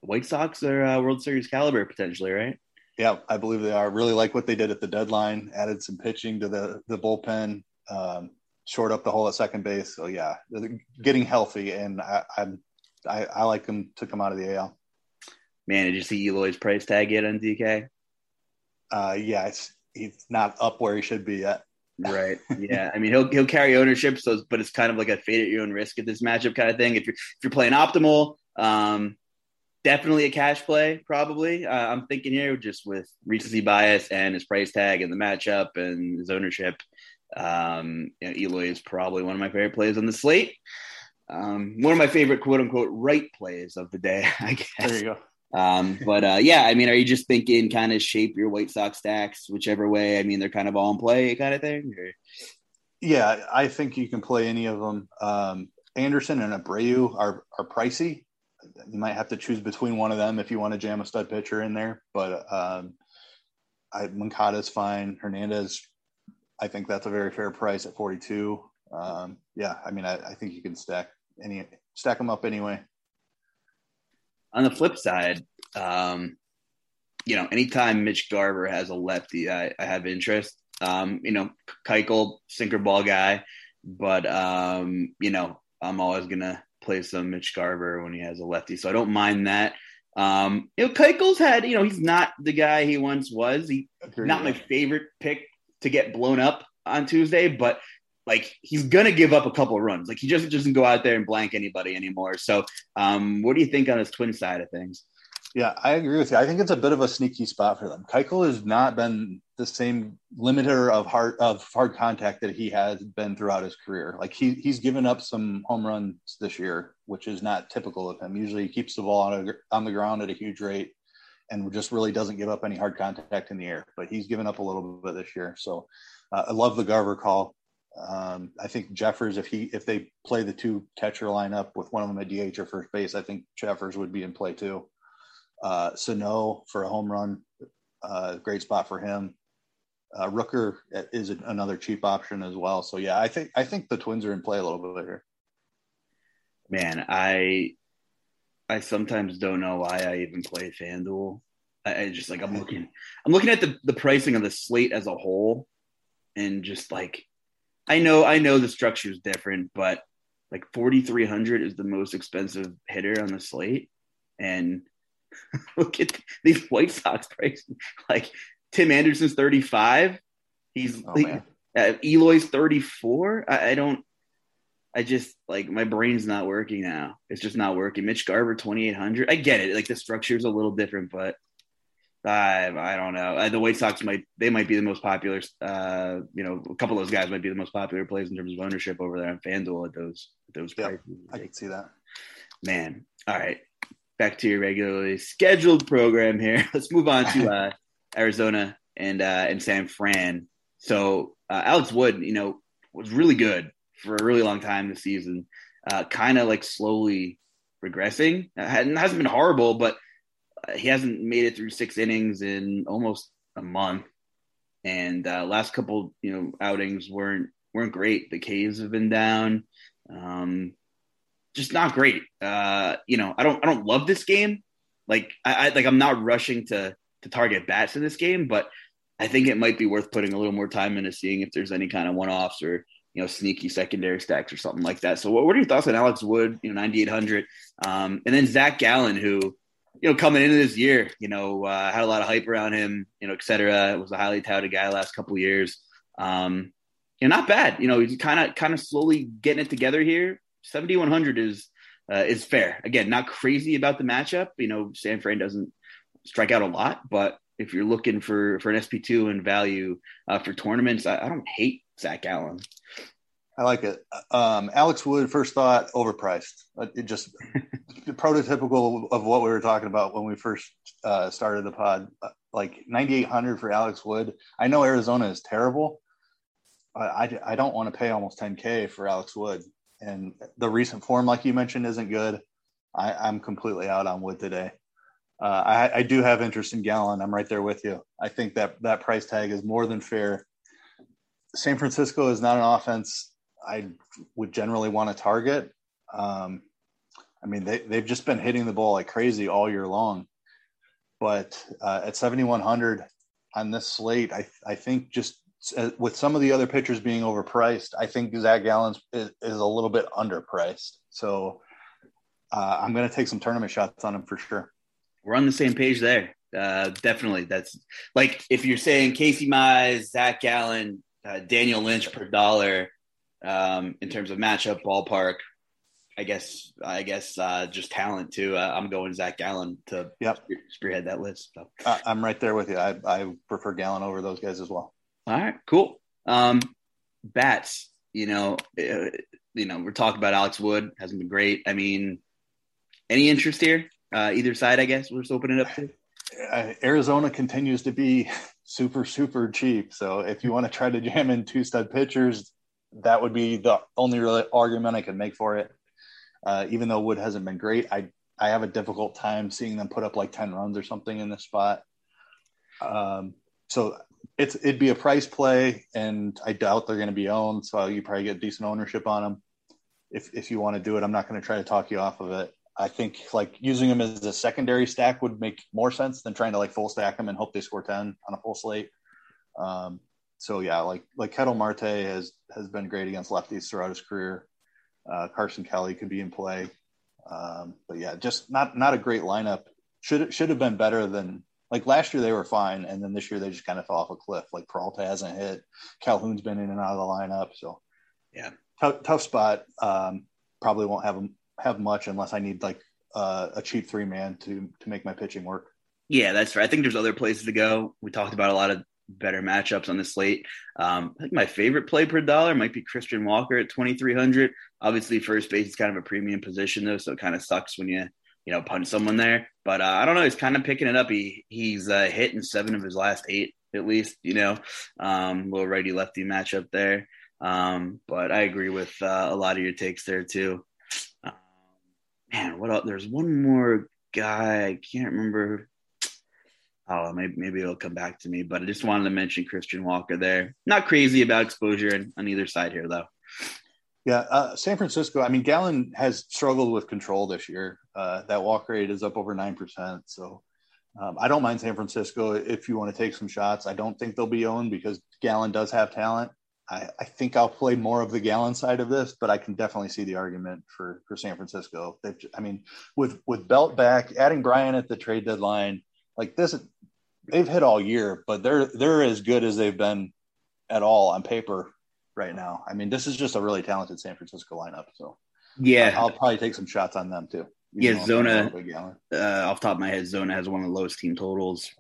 White Sox are uh, World Series caliber potentially, right? Yeah, I believe they are. Really like what they did at the deadline. Added some pitching to the the bullpen. Um, short up the hole at second base. So yeah, getting healthy, and I, I'm I, I like them. to come out of the AL. Man, did you see Eloy's price tag yet on DK? Uh, yeah, it's he's not up where he should be yet. Right. Yeah. I mean, he'll he'll carry ownership, so but it's kind of like a fade at your own risk at this matchup kind of thing. If you're if you're playing optimal, um, definitely a cash play. Probably, uh, I'm thinking here just with recency bias and his price tag and the matchup and his ownership. Um, you know, Eloy is probably one of my favorite plays on the slate. Um, one of my favorite quote unquote right plays of the day, I guess. There you go. Um, but uh, yeah, I mean, are you just thinking kind of shape your White Sox stacks whichever way? I mean, they're kind of all in play kind of thing. Or? Yeah, I think you can play any of them. Um, Anderson and Abreu are are pricey. You might have to choose between one of them if you want to jam a stud pitcher in there. But um, I, Moncada's fine. Hernandez, I think that's a very fair price at 42. Um, yeah, I mean, I, I think you can stack any stack them up anyway. On the flip side, um, you know, anytime Mitch Garver has a lefty, I, I have interest. Um, you know, Keuchel, sinker ball guy, but um, you know, I'm always gonna play some Mitch Garver when he has a lefty, so I don't mind that. Um, you know, Keuchel's had, you know, he's not the guy he once was. He Agreed. not my favorite pick to get blown up on Tuesday, but like he's gonna give up a couple of runs. Like he just doesn't go out there and blank anybody anymore. So, um, what do you think on his twin side of things? Yeah, I agree with you. I think it's a bit of a sneaky spot for them. Keuchel has not been the same limiter of hard of hard contact that he has been throughout his career. Like he he's given up some home runs this year, which is not typical of him. Usually, he keeps the ball on, a, on the ground at a huge rate, and just really doesn't give up any hard contact in the air. But he's given up a little bit this year. So uh, I love the Garver call. Um, I think Jeffers, if he if they play the two catcher lineup with one of them at DH or first base, I think Jeffers would be in play too. Uh, Sano for a home run, uh, great spot for him. Uh, Rooker is another cheap option as well. So yeah, I think I think the Twins are in play a little bit here. Man, I I sometimes don't know why I even play FanDuel. I, I just like I'm looking I'm looking at the the pricing of the slate as a whole, and just like I know I know the structure is different, but like 4300 is the most expensive hitter on the slate and look at these White Sox prices. Like Tim Anderson's 35. He's oh, uh, Eloy's 34. I, I, don't I just like my brain's not working now. It's just not working. Mitch Garver 2800. I get it. Like the structure is a little different, but I I don't know. Uh, the White Sox might they might be the most popular. Uh, you know, a couple of those guys might be the most popular plays in terms of ownership over there on FanDuel at those at those yep, prices. I can see that. Man, all right. Back to your regularly scheduled program here. Let's move on to uh, Arizona and uh, and San Fran. So uh, Alex Wood, you know, was really good for a really long time this season. Uh, kind of like slowly regressing. Uh, hasn't been horrible, but he hasn't made it through six innings in almost a month, and uh, last couple you know outings weren't weren't great. The K's have been down, um, just not great. Uh, you know, I don't I don't love this game. Like I, I like I'm not rushing to to target bats in this game, but I think it might be worth putting a little more time into seeing if there's any kind of one offs or you know sneaky secondary stacks or something like that. So what, what are your thoughts on Alex Wood? You know, 9800, um, and then Zach Gallen, who you know, coming into this year, you know, uh, had a lot of hype around him, you know, et cetera. Was a highly touted guy last couple years. Um, you know, not bad. You know, he's kind of kind of slowly getting it together here. Seventy one hundred is uh, is fair. Again, not crazy about the matchup. You know, San Fran doesn't strike out a lot, but if you're looking for for an SP two and value uh, for tournaments, I, I, don't hate Zach Gallen. I like it. Um, Alex Wood, first thought, overpriced. Uh, it just prototypical of what we were talking about when we first uh, started the pod. Uh, like 9,800 for Alex Wood. I know Arizona is terrible. I, I, I don't want to pay almost 10K for Alex Wood. And the recent form, like you mentioned, isn't good. I, am completely out on Wood today. Uh, I, I do have interest in Gallen. I'm right there with you. I think that that price tag is more than fair. San Francisco is not an offense I would generally want to target. Um, I mean, they, they've just been hitting the ball like crazy all year long. But uh, at 7,100 on this slate, I, I think just uh, with some of the other pitchers being overpriced, I think Zach Gallen is, is a little bit underpriced. So uh, I'm going to take some tournament shots on him for sure. We're on the same page there. Uh, definitely. That's like if you're saying Casey Mize, Zach Gallen, uh, Daniel Lynch per dollar um, in terms of matchup ballpark. I guess I guess uh, just talent too. Uh, I'm going Zach Gallen to yep. spearhead that list. So. I'm right there with you. I, I prefer Gallen over those guys as well. All right, cool. Um, bats, you know, uh, you know, we're talking about Alex Wood hasn't been great. I mean, any interest here? Uh, either side, I guess. We're just opening it up to. Uh, Arizona continues to be super, super cheap. So if you want to try to jam in two stud pitchers, that would be the only really argument I can make for it. Uh, even though Wood hasn't been great, I I have a difficult time seeing them put up like ten runs or something in this spot. Um, so it's it'd be a price play, and I doubt they're going to be owned. So you probably get decent ownership on them. If if you want to do it, I'm not going to try to talk you off of it. I think like using them as a secondary stack would make more sense than trying to like full stack them and hope they score 10 on a full slate. Um, so yeah, like like Ketel Marte has has been great against lefties throughout his career. Uh, Carson Kelly could be in play, um, but yeah, just not not a great lineup. Should should have been better than like last year. They were fine, and then this year they just kind of fell off a cliff. Like Peralta hasn't hit, Calhoun's been in and out of the lineup, so yeah, tough, tough spot. Um, probably won't have have much unless I need like uh, a cheap three man to to make my pitching work. Yeah, that's right. I think there's other places to go. We talked about a lot of better matchups on the slate. Um, I think my favorite play per dollar might be Christian Walker at 2,300. Obviously, first base is kind of a premium position though, so it kind of sucks when you you know punch someone there. But uh, I don't know. He's kind of picking it up. He he's uh, hit in seven of his last eight at least. You know, um, little righty lefty matchup there. Um, but I agree with uh, a lot of your takes there too man, what else? There's one more guy. I can't remember. Oh, maybe maybe it'll come back to me. But I just wanted to mention Christian Walker there. Not crazy about exposure on either side here, though. Yeah, uh, San Francisco. I mean, Gallen has struggled with control this year. Uh, that walk rate is up over nine percent. So um, I don't mind San Francisco if you want to take some shots. I don't think they'll be owned because Gallen does have talent. I, I, think I'll play more of the Gallen side of this, but I can definitely see the argument for for San Francisco. They've, I mean, with with Belt back, adding Bryant at the trade deadline, like this, they've hit all year, but they're they're as good as they've been at all on paper right now. I mean, this is just a really talented San Francisco lineup. So yeah, I'll probably take some shots on them too. Yeah, know, Zona. Uh, off top of my head, Zona has one of the lowest team totals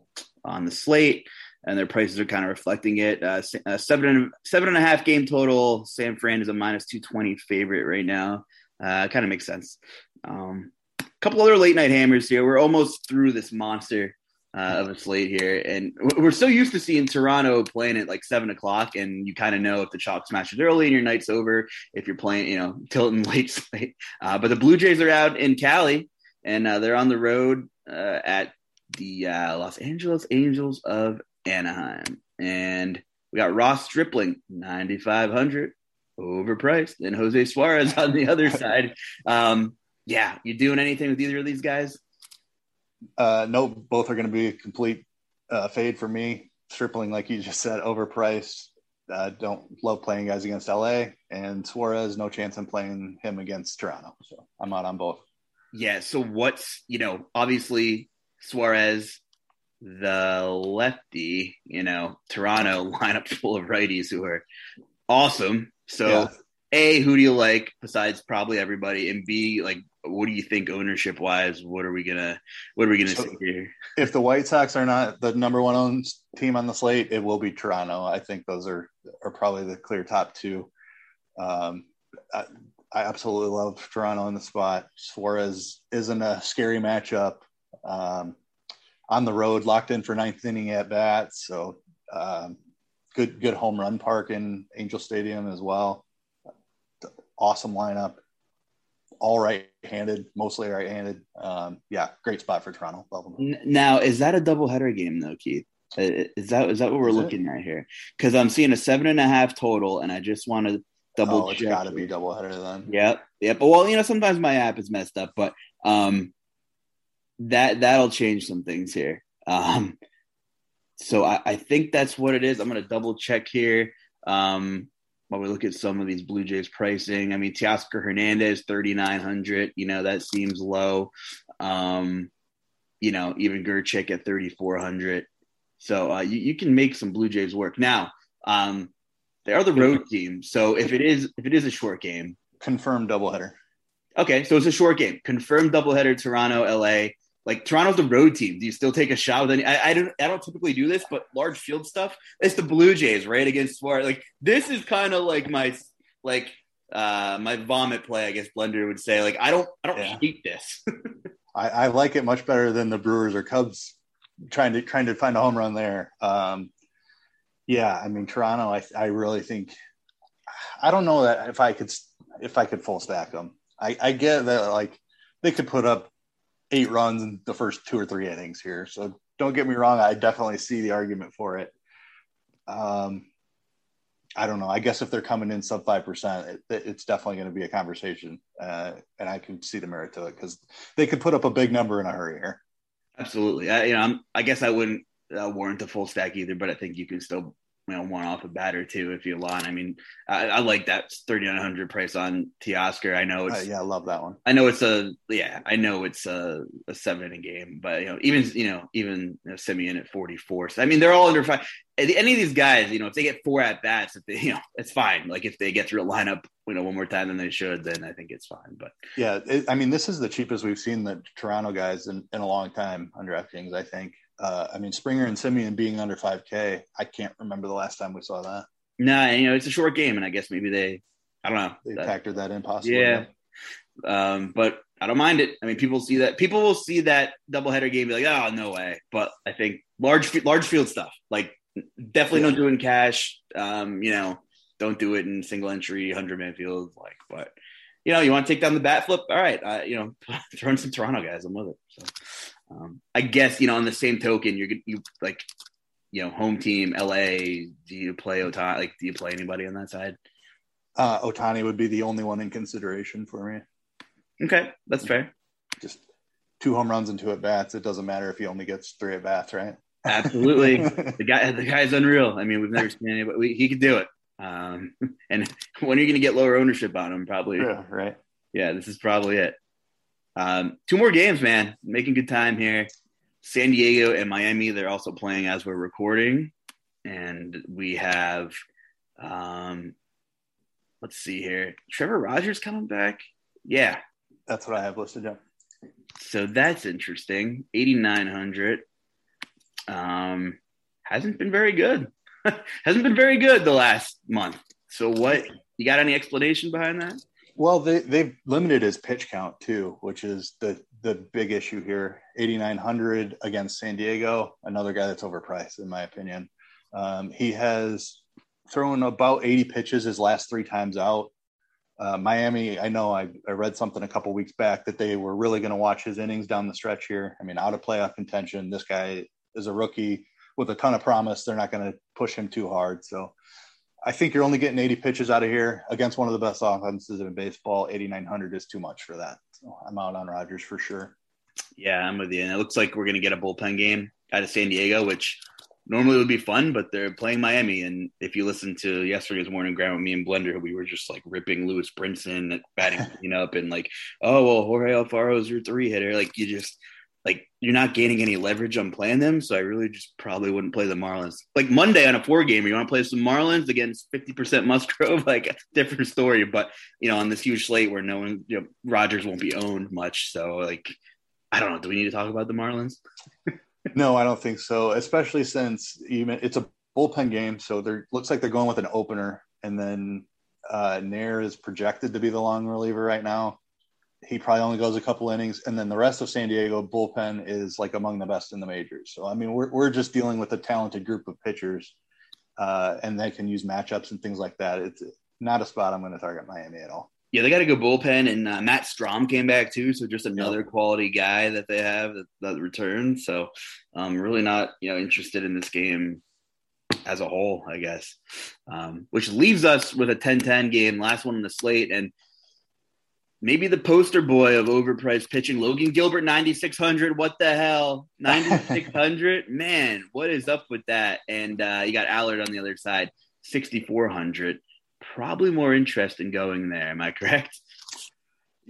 on the slate and their prices are kind of reflecting it. Uh, uh, seven and seven and a half game total. San Fran is a minus two twenty favorite right now. Uh, kind of makes sense. Um, a couple other late night hammers here. We're almost through this monster uh, of a slate here, and we're so used to seeing Toronto playing at like seven o'clock, and you kind of know if the chalk smashes early and your night's over. If you're playing, you know, tilting late slate. Uh, but the Blue Jays are out in Cali, and uh, they're on the road uh, at the uh, Los Angeles Angels of Anaheim. And we got Ross Stripling, 9,500, overpriced, and Jose Suarez on the other side. Um, yeah, you doing anything with either of these guys? Uh, no, both are going to be a complete uh, fade for me. Stripling, like you just said, overpriced. Uh, don't love playing guys against LA, and Suarez, no chance in playing him against Toronto. So I'm out on both. Yeah. So what's you know obviously Suarez the lefty, you know, Toronto lineup full of righties who are awesome. So, yeah. A, who do you like besides probably everybody? And B, like, what do you think ownership wise? What are we gonna what are we gonna so see here? If the White Sox are not the number one owned team on the slate, it will be Toronto. I think those are are probably the clear top two. Um, I, I absolutely love Toronto in the spot. Suarez isn't a scary matchup. Um, on the road, locked in for ninth inning at bats. So um, good, good home run park in Angel Stadium as well. Awesome lineup. All right-handed, mostly right-handed. Um, yeah, great spot for Toronto. Now, is that a doubleheader game though, Keith? Is that is that what we're is looking it? at here? Because I'm seeing a seven and a half total, and I just want to double. Oh, it's got to be doubleheader then. Yep, yep. But well, you know, sometimes my app is messed up, but um, that that'll change some things here. Um, so I, I, think that's what it is. I'm going to double check here um, while we look at some of these Blue Jays pricing. I mean, Teoscar Hernandez, 3,900. You know, that seems low. Um, you know, even Grichuk at 3,400. So uh, you, you, can make some Blue Jays work. Now, um, they are the road team. So if it is if it is a short game, confirmed doubleheader. Okay, so it's a short game. Confirmed doubleheader. Toronto, LA. Like Toronto's the road team. Do you still take a shot with any? I, I don't. I don't typically do this, but large field stuff. It's the Blue Jays, right against Suarez. Like this is kind of like my like uh my vomit play. I guess Blender would say. Like I don't. I don't yeah. hate this. I, I like it much better than the Brewers or Cubs trying to trying to find a home run there. Um, yeah, I mean Toronto. I I really think I don't know that if I could if I could full stack them. I, I get that like they could put up eight runs in the first two or three innings here. So don't get me wrong. I definitely see the argument for it. Um, I don't know. I guess if they're coming in sub five percent, it, it's definitely going to be a conversation, uh, and I can see the merit to it because they could put up a big number in a hurry here. Absolutely. I, you know, I'm, i guess I wouldn't uh, warrant a full stack either, but I think you can still you know one off a bat or two if you want. I mean, I, I like that thirty nine hundred price on Teoscar. I know it's uh, yeah, I love that one. I know it's a yeah, I know it's a, a seven inning game, but you know even you know even you know, Semien at forty four. So I mean they're all under five. Any of these guys, you know, if they get four at bats, if they you know it's fine. Like if they get through a lineup, you know, one more time than they should, then I think it's fine. But yeah, it, I mean this is the cheapest we've seen the Toronto guys in, in a long time under DraftKings. I think uh, I mean, Springer and Semien being under 5K, I can't remember the last time we saw that. No, nah, you know, it's a short game, and I guess maybe they, I don't know, they that, factored that in possibly. Yeah. Um, but I don't mind it. I mean, people see that people will see that doubleheader game, be like, oh, no way. But I think large, large field stuff, like definitely yeah. don't do it in cash. Um, you know, don't do it in single entry, hundred man field. Like, but you know, you want to take down the bat flip? All right, uh, you know, throw in some Toronto guys. I'm with it. So. Um, I guess you know on the same token, you're you like you know home team LA. Do you play Ohtani? Like, do you play anybody on that side? Uh, Ohtani would be the only one in consideration for me. Okay, that's fair. Just two home runs and two at bats. It doesn't matter if he only gets three at bats, right? Absolutely. the guy, the guy's unreal. I mean, we've never seen anybody. We, he could do it. Um, and when are you going to get lower ownership on him? Probably. Yeah, right. Yeah, this is probably it. Um, two more games, man. Making good time here. San Diego and Miami, they're also playing as we're recording. And we have, um, let's see here. Trevor Rogers coming back. Yeah. That's what I have listed down. So that's interesting. 8,900. Um, hasn't been very good. hasn't been very good the last month. So what, you got any explanation behind that? Well, they they've limited his pitch count too, which is the the big issue here. 8900 against San Diego, another guy that's overpriced in my opinion. Um, he has thrown about 80 pitches his last three times out. Uh, Miami, I know I, I read something a couple weeks back that they were really going to watch his innings down the stretch here. I mean, out of playoff contention, this guy is a rookie with a ton of promise. They're not going to push him too hard. So I think you're only getting 80 pitches out of here against one of the best offenses in baseball. 8,900 is too much for that. So I'm out on Rogers for sure. Yeah, I'm with you. And it looks like we're going to get a bullpen game out of San Diego, which normally would be fun, but they're playing Miami. And if you listen to yesterday's morning grind with me and Blender, we were just like ripping Lewis Brinson batting you know, up and like, oh, well, Jorge Alfaro's your three hitter. Like you just – you're not gaining any leverage on playing them. So I really just probably wouldn't play the Marlins. Like Monday on a four game, you want to play some Marlins against 50% Musgrove, like different story. But you know, on this huge slate where no one, you know, Rogers won't be owned much. So like, I don't know. Do we need to talk about the Marlins? no, I don't think so. Especially since even it's a bullpen game, so there looks like they're going with an opener, and then uh, Knehr is projected to be the long reliever right now he probably only goes a couple innings, and then the rest of San Diego bullpen is like among the best in the majors. So I mean, we're we're just dealing with a talented group of pitchers, uh, and they can use matchups and things like that. It's not a spot I'm going to target Miami at all. Yeah, they got a good bullpen, and uh, Matt Strahm came back too, so just another quality guy that they have that, that returned. So I'm um, really not you know interested in this game as a whole, I guess. Um, which leaves us with a 10-10 game, last one in the slate, and maybe the poster boy of overpriced pitching, Logan Gilbert, 9,600. What the hell? 9,600? Man, what is up with that? And uh, you got Allard on the other side, 6,400. Probably more interest in going there. Am I correct?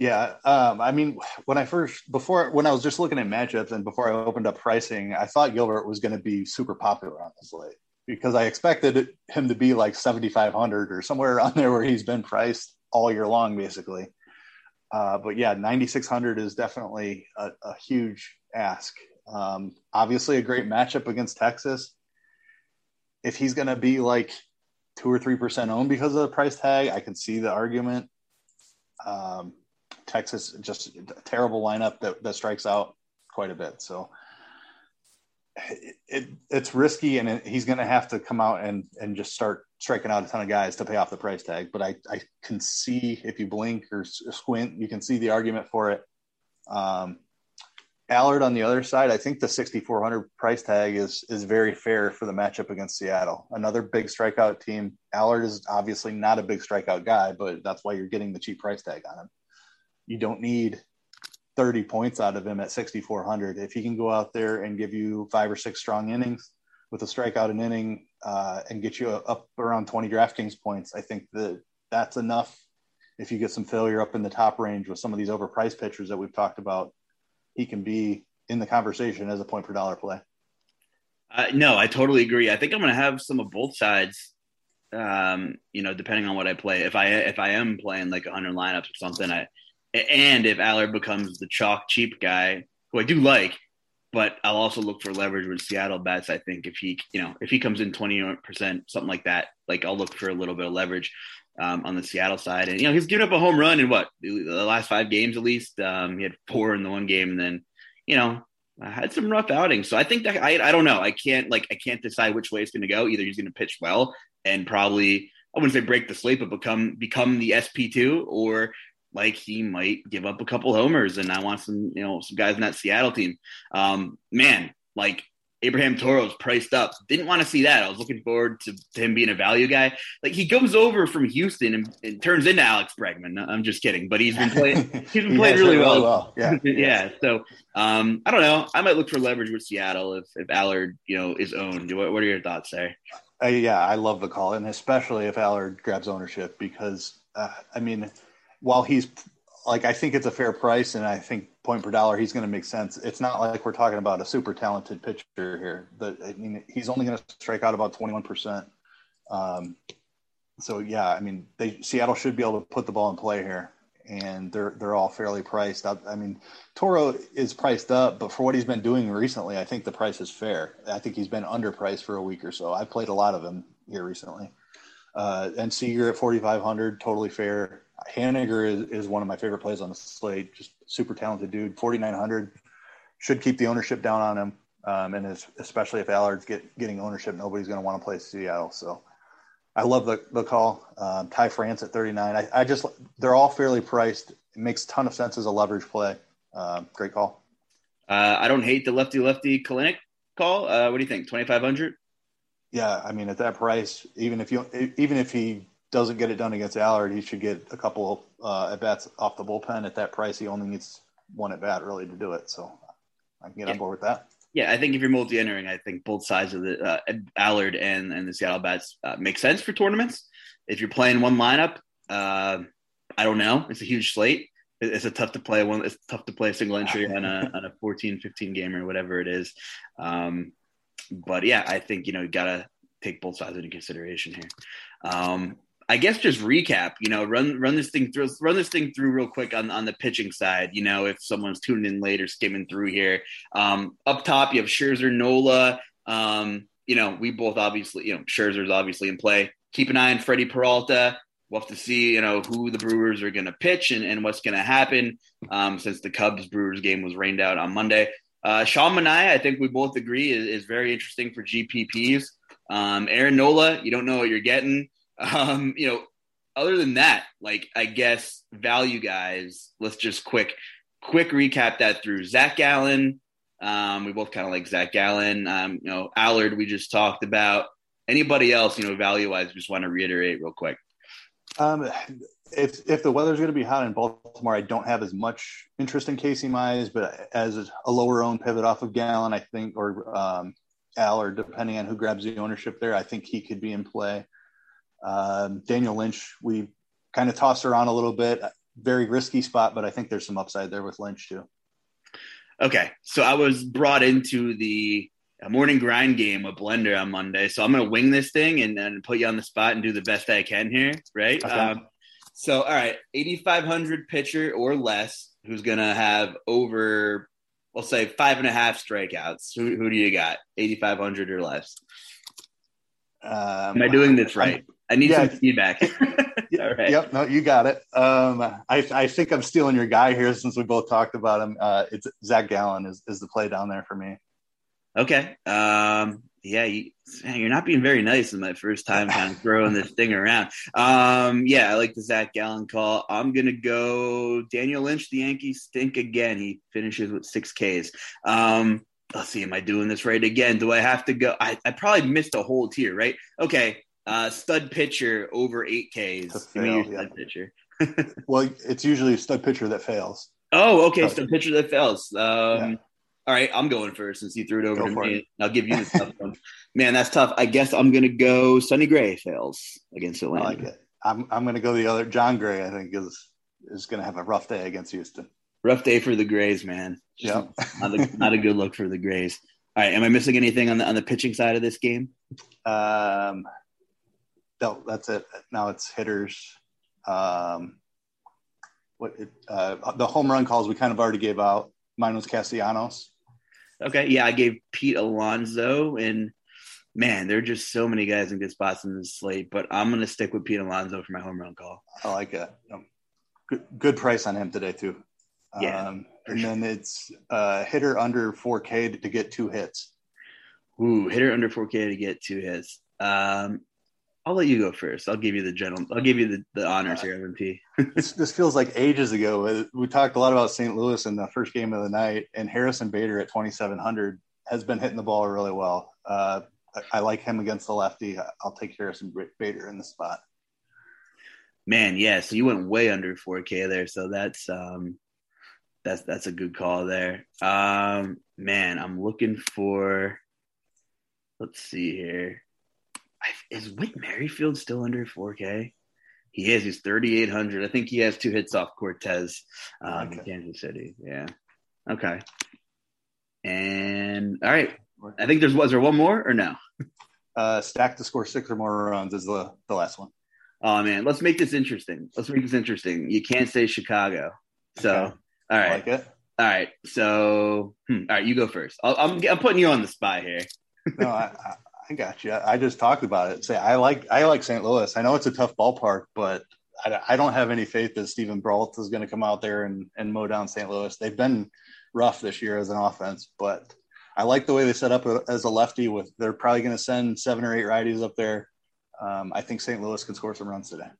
Yeah, um, I mean, when I first before when I was just looking at matchups and before I opened up pricing, I thought Gilbert was going to be super popular on the slate because I expected him to be like 7,500 or somewhere around there where he's been priced all year long, basically. Uh, but yeah, 9,600 is definitely a, a huge ask. Um, obviously, a great matchup against Texas. If he's going to be like two or three percent owned because of the price tag, I can see the argument. Um, Texas just a terrible lineup that, that strikes out quite a bit. So it, it it's risky, and it, he's going to have to come out and and just start striking out a ton of guys to pay off the price tag. But I I can see if you blink or squint, you can see the argument for it. Um, Allard on the other side, I think the 6400 price tag is is very fair for the matchup against Seattle. Another big strikeout team. Allard is obviously not a big strikeout guy, but that's why you're getting the cheap price tag on him. You don't need 30 points out of him at 6400 if he can go out there and give you five or six strong innings with a strikeout an inning uh, and get you up around 20 DraftKings points, I think that that's enough. If you get some failure up in the top range with some of these overpriced pitchers that we've talked about, he can be in the conversation as a point per dollar play. Uh, no, I totally agree. I think I'm going to have some of both sides. Um, you know, depending on what I play. If I if I am playing like 100 lineups or something, I and if Allard becomes the chalk cheap guy, who I do like, but I'll also look for leverage with Seattle bets. I think if he, you know, if he comes in 20%, something like that, like I'll look for a little bit of leverage um, on the Seattle side. And, you know, he's given up a home run in what, the last five games at least. Um, he had four in the one game and then, you know, I had some rough outings. So I think that I, I don't know. I can't like, I can't decide which way it's going to go. Either he's going to pitch well and probably, I wouldn't say break the slate, but become, become the SP2 or like he might give up a couple homers, and I want some, you know, some guys in that Seattle team. Um, man, like Abraham Toro's priced up. Didn't want to see that. I was looking forward to, to him being a value guy. Like he comes over from Houston and, and turns into Alex Bregman. I'm just kidding, but he's been playing. He's been playing really, well. well. Yeah, yeah. So um, I don't know. I might look for leverage with Seattle if if Allard, you know, is owned. What, what are your thoughts there? Uh, yeah, I love the call, and especially if Allard grabs ownership because uh, I mean while he's like I think it's a fair price, and I think point per dollar he's going to make sense. It's not like we're talking about a super talented pitcher here. That I mean, he's only going to strike out about twenty one percent. Um, so yeah, I mean, they Seattle should be able to put the ball in play here, and they're they're all fairly priced. I, I mean, Toro is priced up, but for what he's been doing recently, I think the price is fair. I think he's been underpriced for a week or so. I played a lot of him here recently, uh, and Seager at forty five hundred, totally fair. Haniger is, is one of my favorite plays on the slate. Just super talented dude. 4,900 should keep the ownership down on him. Um, and especially if Allard's get, getting ownership, nobody's going to want to play Seattle. So I love the, the call. Um, Ty France at 39. I, I, just, they're all fairly priced. It makes a ton of sense as a leverage play. Um, great call. Uh, I don't hate the lefty lefty Kelenic call. Uh, what do you think? 2,500? Yeah. I mean, at that price, even if you, even if he doesn't get it done against Allard, he should get a couple uh, at bats off the bullpen. At that price, he only needs one at bat really to do it. So I can get yeah. on board with that. Yeah, I think if you're multi-entering, I think both sides of the uh, Allard and and the Seattle bats uh, make sense for tournaments. If you're playing one lineup, uh, I don't know. It's a huge slate. It's a tough to play one. It's tough to play a single entry on a on a 14, 15 game or whatever it is. Um, but yeah, I think you know you gotta take both sides into consideration here. Um, I guess just recap, you know, run run this thing through run this thing through real quick on, on the pitching side, you know, if someone's tuning in late or skimming through here. Um, up top you have Scherzer, Nola. Um, you know, we both obviously, you know, Scherzer's obviously in play. Keep an eye on Freddie Peralta. We'll have to see, you know, who the Brewers are gonna pitch and, and what's gonna happen um, since the Cubs Brewers game was rained out on Monday. Uh, Sean Manaea, I think we both agree, is, is very interesting for GPPs. Um, Aaron Nola, you don't know what you're getting. Um, you know, other than that, like I guess value guys, let's just quick quick recap that through Zach Gallen. Um, we both kind of like Zach Gallen. Um, you know, Allard we just talked about. Anybody else, you know, value wise, just want to reiterate real quick. Um, if if the weather's going to be hot in Baltimore, I don't have as much interest in Casey Mize, but as a lower owned pivot off of Gallen, I think, or um, Al, or depending on who grabs the ownership there, I think he could be in play. Um, Daniel Lynch, we kind of tossed around a little bit, very risky spot, but I think there's some upside there with Lynch too. Okay, so I was brought into the morning grind game with Blender on Monday, so I'm gonna wing this thing and, and put you on the spot and do the best I can here, right? Okay. Um, so, all right, 8,500 pitcher or less, who's gonna have over, we'll say five and a half strikeouts. Who, who do you got? 8,500 or less. Um, Am I doing this right? I need yeah, some feedback. All right. Yep. No, you got it. Um, I, I think I'm stealing your guy here since we both talked about him. Uh, it's Zach Gallen is, is the play down there for me. Okay. Um, yeah, you, are not being very nice in my first time kind of throwing this thing around. Um, yeah, I like the Zach Gallen call. I'm gonna go Daniel Lynch. The Yankees stink again. He finishes with six Ks. Um, let's see, am I doing this right again? Do I have to go? I, I probably missed a whole tier, right? Okay, uh, stud pitcher over eight Ks. Fail, yeah. stud pitcher. well, it's usually a stud pitcher that fails. Oh, okay, stud pitcher that fails. Um, yeah. All right, I'm going first since you threw it over go to me. It. I'll give you the tough one. Man, that's tough. I guess I'm going to go Sonny Gray fails against Atlanta. I like it. I'm I'm going to go the other. Jon Gray, I think is is going to have a rough day against Houston. Rough day for the Grays, man. Yeah, not, a, not a good look for the Grays. All right, am I missing anything on the on the pitching side of this game? Um, no, that's it. Now it's hitters. Um, what it, uh, the home run calls we kind of already gave out. Mine was Castellanos. Okay, yeah, I gave Pete Alonso, and man, there are just so many guys in good spots in this slate. But I'm gonna stick with Pete Alonso for my home run call. I like it. Um, good, good price on him today too. Yeah, um, and sure. then it's uh, hitter under 4K to get two hits. Ooh, hitter under 4K to get two hits. Um, I'll let you go first. I'll give you the general. I'll give you the, the honors uh, here, MP. this, this feels like ages ago. We talked a lot about St. Louis in the first game of the night, and Harrison Bader at 2,700 has been hitting the ball really well. Uh, I, I, like him against the lefty. I'll take Harrison Bader in the spot. Man, yeah. So you went way under 4K there. So that's um, that's that's a good call there. Um, man, I'm looking for. Let's see here is Whit Merrifield still under 4K? He is. He's 3,800. I think he has two hits off Cortes um, okay. in Kansas City. Yeah. Okay. And all right. I think there's was there one more or no? Uh, stack to score six or more runs is the the last one. Oh man, let's make this interesting. Let's make this interesting. You can't say Chicago. So okay. all right. like it. All right. So hmm, all right, you go first. am I'm, I'm putting you on the spot here. no, I, I got you. I just talked about it. Say I like I like St. Louis. I know it's a tough ballpark, but I, I don't have any faith that Steven Brault is going to come out there and, and mow down St. Louis. They've been rough this year as an offense, but I like the way they set up as a lefty. With they're probably going to send seven or eight righties up there. Um, I think St. Louis can score some runs today.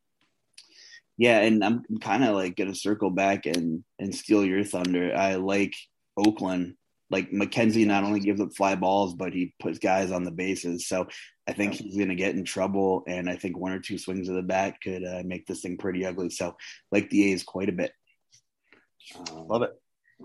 Yeah, and I'm kind of like going to circle back and and steal your thunder. I like Oakland like McKenzie not only gives up fly balls, but he puts guys on the bases. So I think he's going to get in trouble, and I think one or two swings of the bat could uh, make this thing pretty ugly. So like the A's quite a bit. Um, Love it.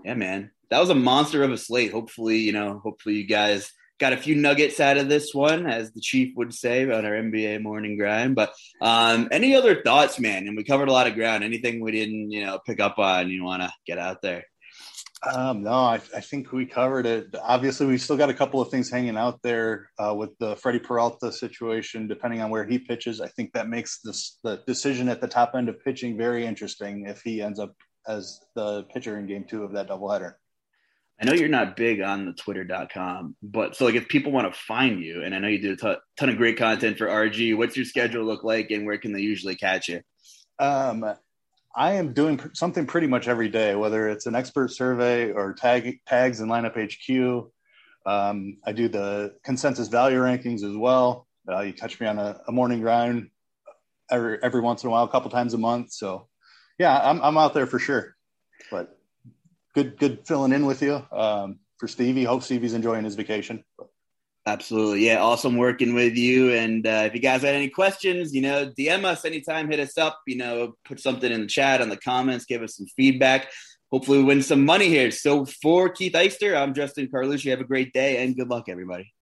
Yeah, man, that was a monster of a slate. Hopefully, you know, hopefully you guys got a few nuggets out of this one, as the chief would say on our NBA morning grind. But um, any other thoughts, man? And we covered a lot of ground. Anything we didn't, you know, pick up on you want to get out there? Um, no, I, I, think we covered it. Obviously, we still got a couple of things hanging out there uh, with the Freddie Peralta situation. Depending on where he pitches, I think that makes this the decision at the top end of pitching very interesting if he ends up as the pitcher in Game Two of that doubleheader. I know you're not big on the Twitter.com, but so like if people want to find you, and I know you do a t- ton of great content for RG, what's your schedule look like, and where can they usually catch you? Um, I am doing something pretty much every day, whether it's an expert survey or tag tags and lineup HQ. Um, I do the consensus value rankings as well. Uh, you catch me on a, a, morning grind every every once in a while, a couple times a month. So, yeah, I'm I'm out there for sure. But good good filling in with you um, for Stevie. Hope Stevie's enjoying his vacation. But Absolutely. Yeah. Awesome working with you. And uh, if you guys had any questions, you know, DM us anytime, hit us up, you know, put something in the chat, on the comments, give us some feedback. Hopefully, we win some money here. So, for Keith Eister, I'm Justin Carlucci. Have a great day and good luck, everybody.